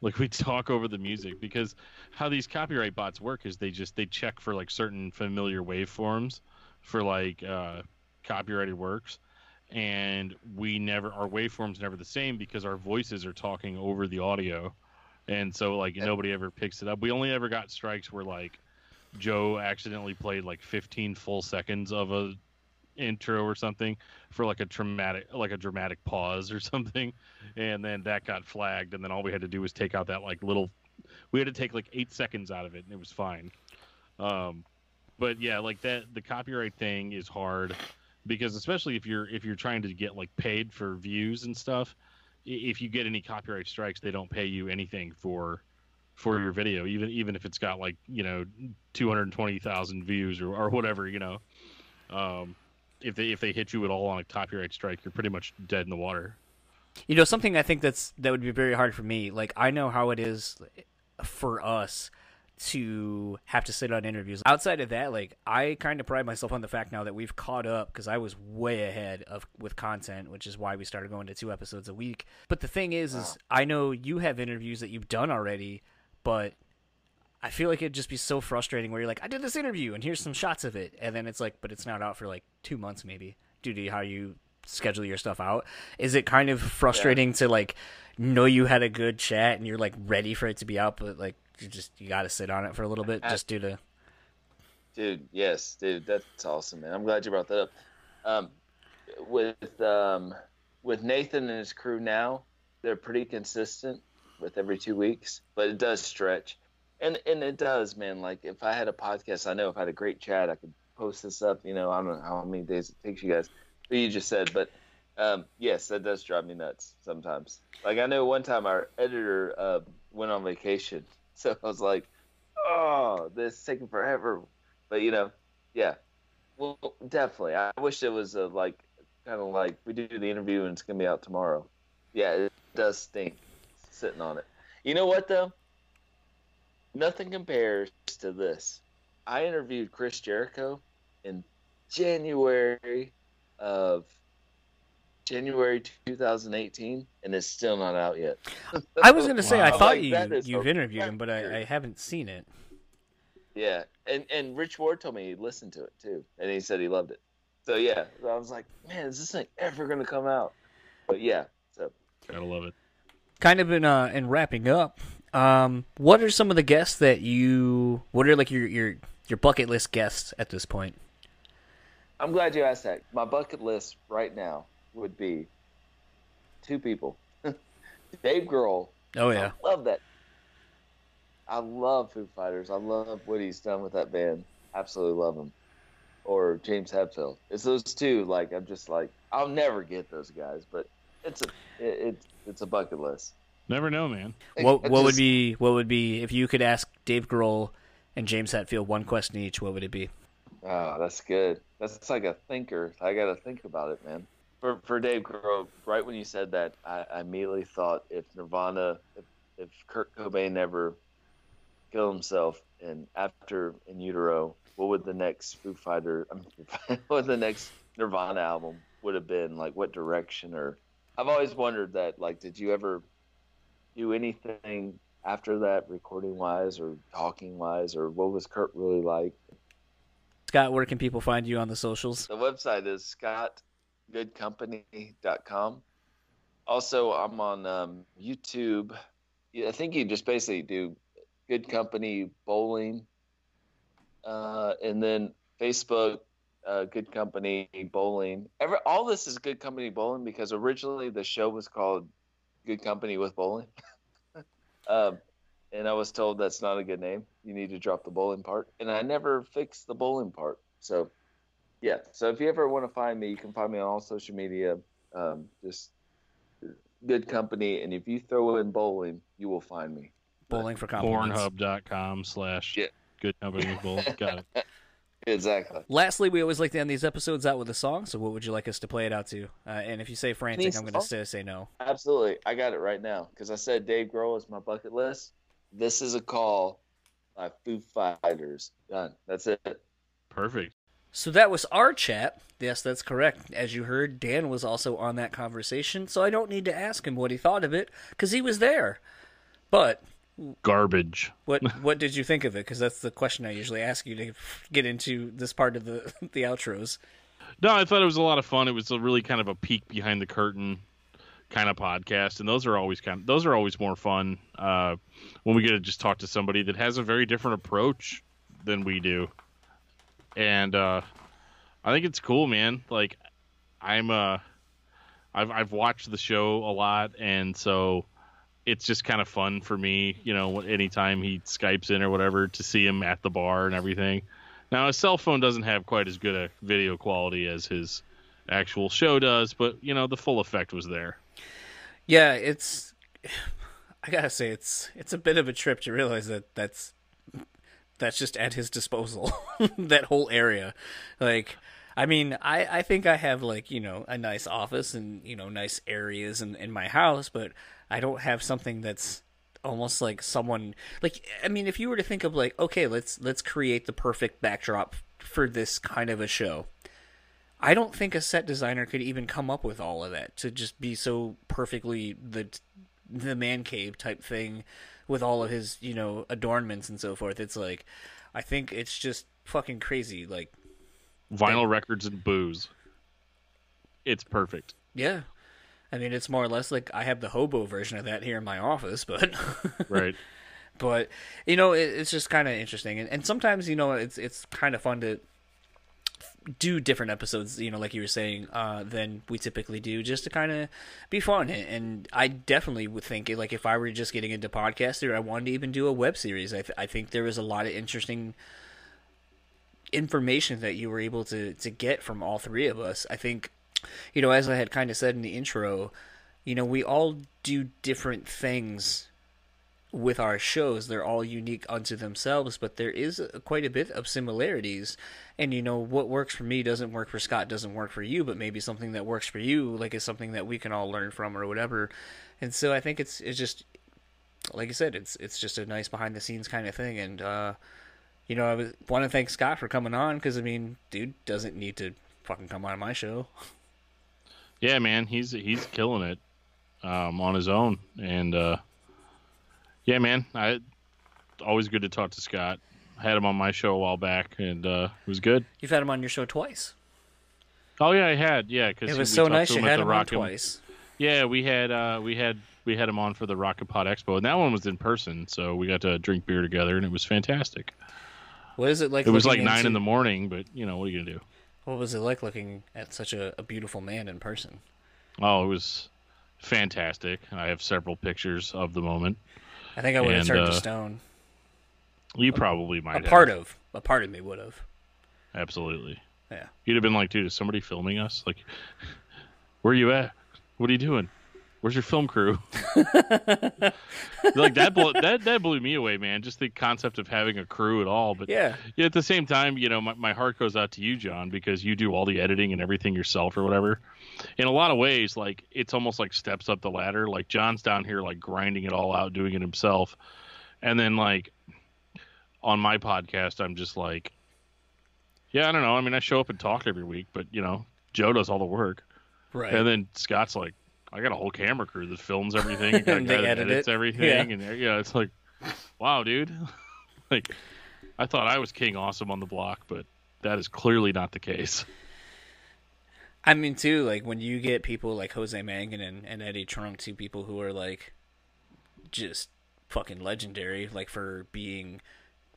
Like (laughs) we talk over the music because how these copyright bots work is they just they check for like certain familiar waveforms for like uh, copyrighted works, and we never our waveforms never the same because our voices are talking over the audio, and so like nobody ever picks it up. We only ever got strikes where like Joe accidentally played like 15 full seconds of a intro or something for like a traumatic like a dramatic pause or (laughs) something and then that got flagged and then all we had to do was take out that like little we had to take like eight seconds out of it and it was fine. Um but yeah like that the copyright thing is hard because especially if you're if you're trying to get like paid for views and stuff if you get any copyright strikes they don't pay you anything for for your video even even if it's got like you know 220,000 views or, or whatever you know um if they if they hit you at all on a copyright strike, you're pretty much dead in the water. you know something I think that's that would be very hard for me. Like I know how it is for us to have to sit on interviews. Outside of that, like I kind of pride myself on the fact now that we've caught up because I was way ahead of with content, which is why we started going to two episodes a week. But the thing is, is I know you have interviews that you've done already, but I feel like it'd just be so frustrating where you're like, I did this interview and here's some shots of it, and then it's like, but it's not out for like two months maybe due to how you schedule your stuff out. Is it kind of frustrating to like know you had a good chat and you're like ready for it to be out, but like you just you got to sit on it for a little bit just due to Dude, yes, dude, that's awesome, man. I'm glad you brought that up. Um, with um, with Nathan and his crew now, they're pretty consistent with every two weeks, but it does stretch, and and it does, man. Like if I had a podcast, I know if I had a great chat, I could post this up. You know, I don't know how many days it takes you guys, but you just said, but um, yes, that does drive me nuts sometimes. Like I know one time our editor uh, went on vacation, (laughs) so I was like, oh, this is taking forever. But you know, yeah, well, definitely. I wish it was a like kind of like we do the interview and it's gonna be out tomorrow. Yeah, it does stink sitting on it. You know what though? Nothing compares to this. I interviewed Chris Jericho in January of January 2018, and it's still not out yet. I was gonna say I thought Like, you you've interviewed him, but I. I haven't seen it. Yeah, and and Rich Ward told me he listened to it too, and he said he loved it. So yeah, so I was like, man, is this thing ever gonna come out? But yeah, so Gotta love it. Kind of in uh in wrapping up, um, what are some of the guests that you? What are like your your your bucket list guests at this point? I'm glad you asked that. My bucket list right now would be two people. (laughs) Dave Grohl. Oh yeah, I love that. I love Foo Fighters. I love what he's done with that band. Absolutely love him. Or James Hetfield. It's those two. Like I'm just like I'll never get those guys, but it's a it, it's it's a bucket list. Never know, man. what I what would be what would be if you could ask Dave Grohl and James Hetfield one question each? What would it be? Oh, that's good. That's like a thinker. I got to think about it, man. For for Dave Grohl, right when you said that, I, I immediately thought if Nirvana, if, if Kurt Cobain never killed himself, and after In Utero, what would the next Foo Fighter, I (laughs) mean, what would the next Nirvana album would have been? Like what direction or I've always wondered that. Like, did you ever do anything after that, recording wise or talking wise, or what was Kurt really like? Scott, where can people find you on the socials? The website is scottgoodcompany.com. Also, I'm on um, YouTube. I think you just basically do Good Company Bowling, uh, and then Facebook, uh, Good Company Bowling. Every all this is Good Company Bowling because originally the show was called Good Company with Bowling, (laughs) um, and I was told that's not a good name. You need to drop the bowling part, and I never fixed the bowling part. So, yeah. So if you ever want to find me, you can find me on all social media. Um, just Good Company, and if you throw in bowling, you will find me. Bowling for compliments. Pornhub.com slash Yeah. good company with bull. Got it. (laughs) Exactly. Lastly, we always like to end these episodes out with a song. So, what would you like us to play it out to? Uh, and if you say frantic, Any I'm going to say, say no. Absolutely. I got it right now because I said Dave Grohl is my bucket list. This is a call by Foo Fighters. Done. That's it. Perfect. So that was our chat. Yes, that's correct. As you heard, Dan was also on that conversation, so I don't need to ask him what he thought of it because he was there. But Garbage. what (laughs) what did you think of it? Because that's the question I usually ask you to get into this part of the (laughs) the outros. No, I thought it was a lot of fun. It was a really kind of a peek behind the curtain kind of podcast, and those are always kind of those are always more fun uh, when we get to just talk to somebody that has a very different approach than we do. And uh, I think it's cool, man. Like I'm uh, I've I've watched the show a lot, and so it's just kind of fun for me, you know, anytime he Skypes in or whatever to see him at the bar and everything. Now his cell phone doesn't have quite as good a video quality as his actual show does, but you know the full effect was there. Yeah, it's. I gotta say, it's it's a bit of a trip to realize that that's that's just at his disposal. (laughs) that whole area, like, I mean, I I think I have like you know a nice office and you know nice areas in in my house, but I don't have something that's almost like someone like I mean, if you were to think of like, okay, let's let's create the perfect backdrop for this kind of a show. I don't think a set designer could even come up with all of that to just be so perfectly the the man cave type thing with all of his, you know, adornments and so forth. It's like I think it's just fucking crazy. Like, Vinyl records and booze. It's perfect. yeah. I mean, it's more or less like I have the hobo version of that here in my office, but (laughs) Right. but you know, it, it's just kind of interesting, and, and sometimes you know, it's it's kind of fun to do different episodes, you know, like you were saying, uh, than we typically do, just to kind of be fun. And, I definitely would think, like, if I were just getting into podcasting, I wanted to even do a web series. I, th- I think there was a lot of interesting information that you were able to to get from all three of us. I think, you know, as I had kind of said in the intro, you know, we all do different things with our shows. They're all unique unto themselves, but there is a, quite a bit of similarities. And you know, what works for me doesn't work for Scott, doesn't work for you, but maybe something that works for you, like, is something that we can all learn from or whatever. And so I think it's it's just like I said, it's it's just a nice behind the scenes kind of thing. And uh, you know, I want to thank Scott for coming on because I mean, dude doesn't need to fucking come on my show. (laughs) Yeah, man, he's he's killing it um, on his own, and uh, yeah, man, I always good to talk to Scott. I had him on my show a while back, and uh, it was good. You've had him on your show twice. Oh yeah, I had yeah because It was so nice you had him on twice. Yeah, we had uh, we had we had him on for the Rocket Pod Expo, and that one was in person, so we got to drink beer together, and it was fantastic. What is it like? It was like nine in the morning, but you know what are you gonna do? What was it like looking at such a, a beautiful man in person? Oh, it was fantastic. I have several pictures of the moment. I think I would have turned to uh, stone. You probably might A have. part of, a part of me would have. Absolutely. Yeah. You'd have been like, dude, is somebody filming us? Like, where are you at? What are you doing? Where's your film crew? (laughs) (laughs) like that, blew, that that blew me away, man. Just the concept of having a crew at all. But Yeah, yeah, at the same time, you know, my, my heart goes out to you, John, because you do all the editing and everything yourself or whatever. In a lot of ways, like it's almost like steps up the ladder. Like John's down here, like grinding it all out, doing it himself, and then like on my podcast, I'm just like, yeah, I don't know. I mean, I show up and talk every week, but you know, Joe does all the work, right. and then Scott's like I got a whole camera crew that films everything. (laughs) I got a And that edit edits it. everything, Yeah. and yeah, it's like, wow, dude. (laughs) like, I thought I was king awesome on the block, but that is clearly not the case. I mean, too, like when you get people like Jose Mangin and, and Eddie Trunk, two people who are like just fucking legendary, like for being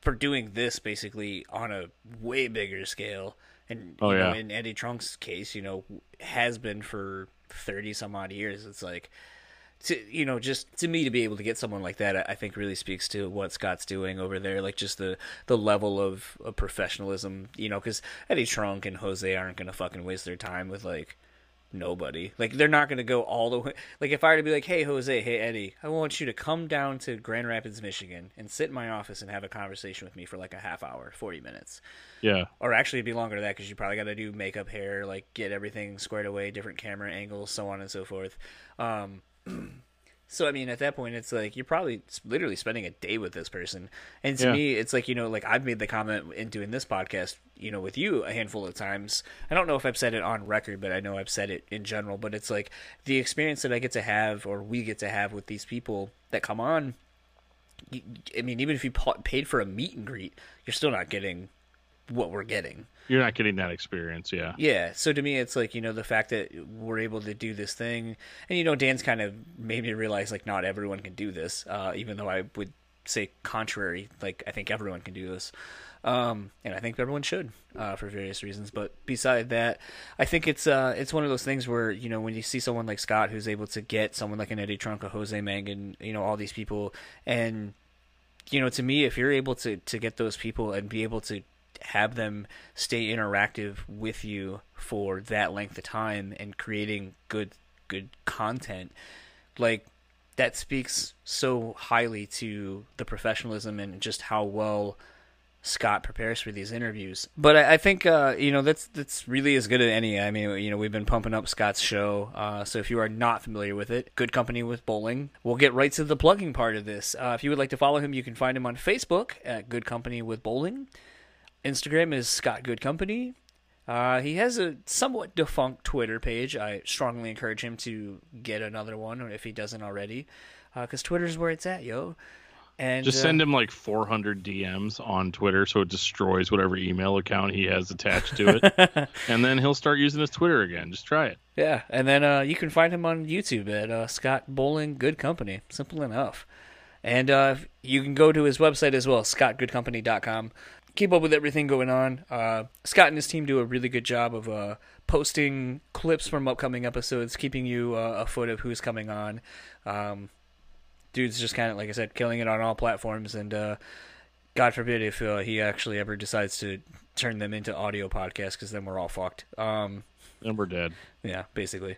for doing this basically on a way bigger scale. And Oh, you know, yeah. in Eddie Trunk's case, you know, has been for thirty some odd years. It's like to you know just to me to be able to get someone like that I- think really speaks to what scott's doing over there like just the the level of, of professionalism you know because eddie trunk and jose aren't gonna fucking waste their time with like nobody. Like they're not gonna go all the way like if i were to be like hey jose hey eddie i want you to come down to grand rapids michigan and sit in my office and have a conversation with me for like a half hour 40 minutes. Yeah, or actually it'd be longer than that because you probably got to do makeup, hair, like get everything squared away, different camera angles, so on and so forth. Um, (clears throat) so I mean, at that point, it's like you're probably literally spending a day with this person. And to Yeah. me, it's like you know, like I've made the comment in doing this podcast, you know, with you a handful of times. I don't know if I've said it on record, but I know I've said it in general. But it's like the experience that I get to have, or we get to have with these people that come on. I mean, even if you paid for a meet and greet, you're still not getting what we're getting. you're not getting that experience. Yeah, Yeah, so to me, it's like you know the fact that we're able to do this thing, and you know Dan's kind of made me realize like not everyone can do this, uh, even though I would say contrary. Like I think everyone can do this, um, and I think everyone should uh, for various reasons. But beside that, I think it's uh, it's one of those things where you know when you see someone like Scott who's able to get someone like an Eddie Trunk, a Jose Mangin, you know all these people, and you know to me if you're able to to get those people and be able to have them stay interactive with you for that length of time and creating good good content like that speaks so highly to the professionalism and just how well Scott prepares for these interviews. But I, I think uh, you know that's that's really as good as any. I mean, you know, we've been pumping up Scott's show. Uh, so if you are not familiar with it, Good Company with Bowling. We'll get right to the plugging part of this. Uh, if you would like to follow him, you can find him on Facebook at Good Company with Bowling. Instagram is Scott Good Company. Uh, he has a somewhat defunct Twitter page. I strongly encourage him to get another one if he doesn't already, because Twitter's where it's at, yo. And just uh, send him like 400 DMs on Twitter, so it destroys whatever email account he has attached to it, (laughs) and then he'll start using his Twitter again. Just try it. Yeah, and then uh, you can find him on YouTube at uh, Scott Bowling Good Company. Simple enough. And uh, you can go to his website as well, scottgoodcompany.com. Keep up with everything going on. Uh, Scott and his team do a really good job of uh, posting clips from upcoming episodes, keeping you uh, afoot of who's coming on. Um, dude's just kind of, like I said, killing it on all platforms. And uh, God forbid if uh, he actually ever decides to turn them into audio podcasts, because then we're all fucked. Um, And we're dead. yeah, basically.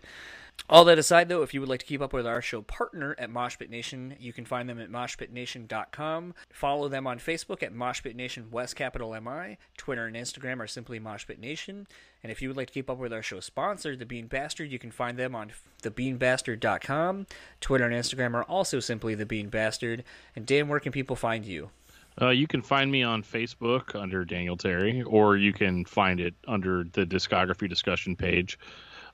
All that aside, though, if you would like to keep up with our show partner at Moshpit Nation, you can find them at moshpitnation.com. Follow them on Facebook at Moshpit Nation West Capital MI. Twitter and Instagram are simply Moshpit Nation. And if you would like to keep up with our show sponsor, The Bean Bastard, you can find them on thebeanbastard.com. Twitter and Instagram are also simply The Bean Bastard. And Dan, where can people find you? Uh, you can find me on Facebook under Daniel Terry, or you can find it under the discography discussion page.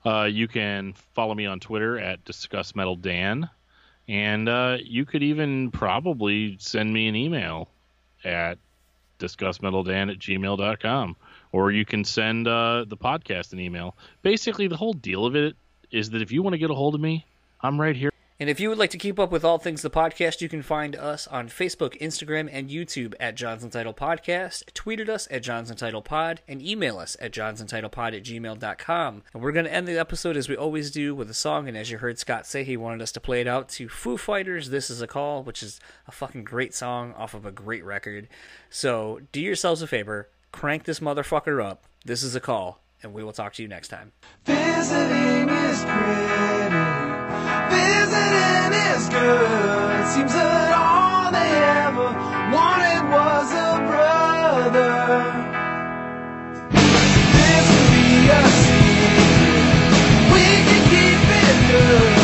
Uh, you can follow me on Twitter at Discuss Metal Dan, and uh, you could even probably send me an email at discussmetaldan at gmail.com, or you can send uh, the podcast an email. Basically, the whole deal of it is that if you want to get a hold of me, I'm right here. And if you would like to keep up with all things the podcast, you can find us on Facebook, Instagram, and YouTube at Johnson Title Podcast. Tweet at us at Johnson Title Pod and email us at johnsontitlepod at gmail.com. And we're going to end the episode as we always do with a song. And as you heard Scott say, he wanted us to play it out to Foo Fighters' This Is a Call, which is a fucking great song off of a great record. So do yourselves a favor, crank this motherfucker up. This is a call, and we will talk to you next time. Is good. Seems that all they ever wanted was a brother. This be a. We keep it good.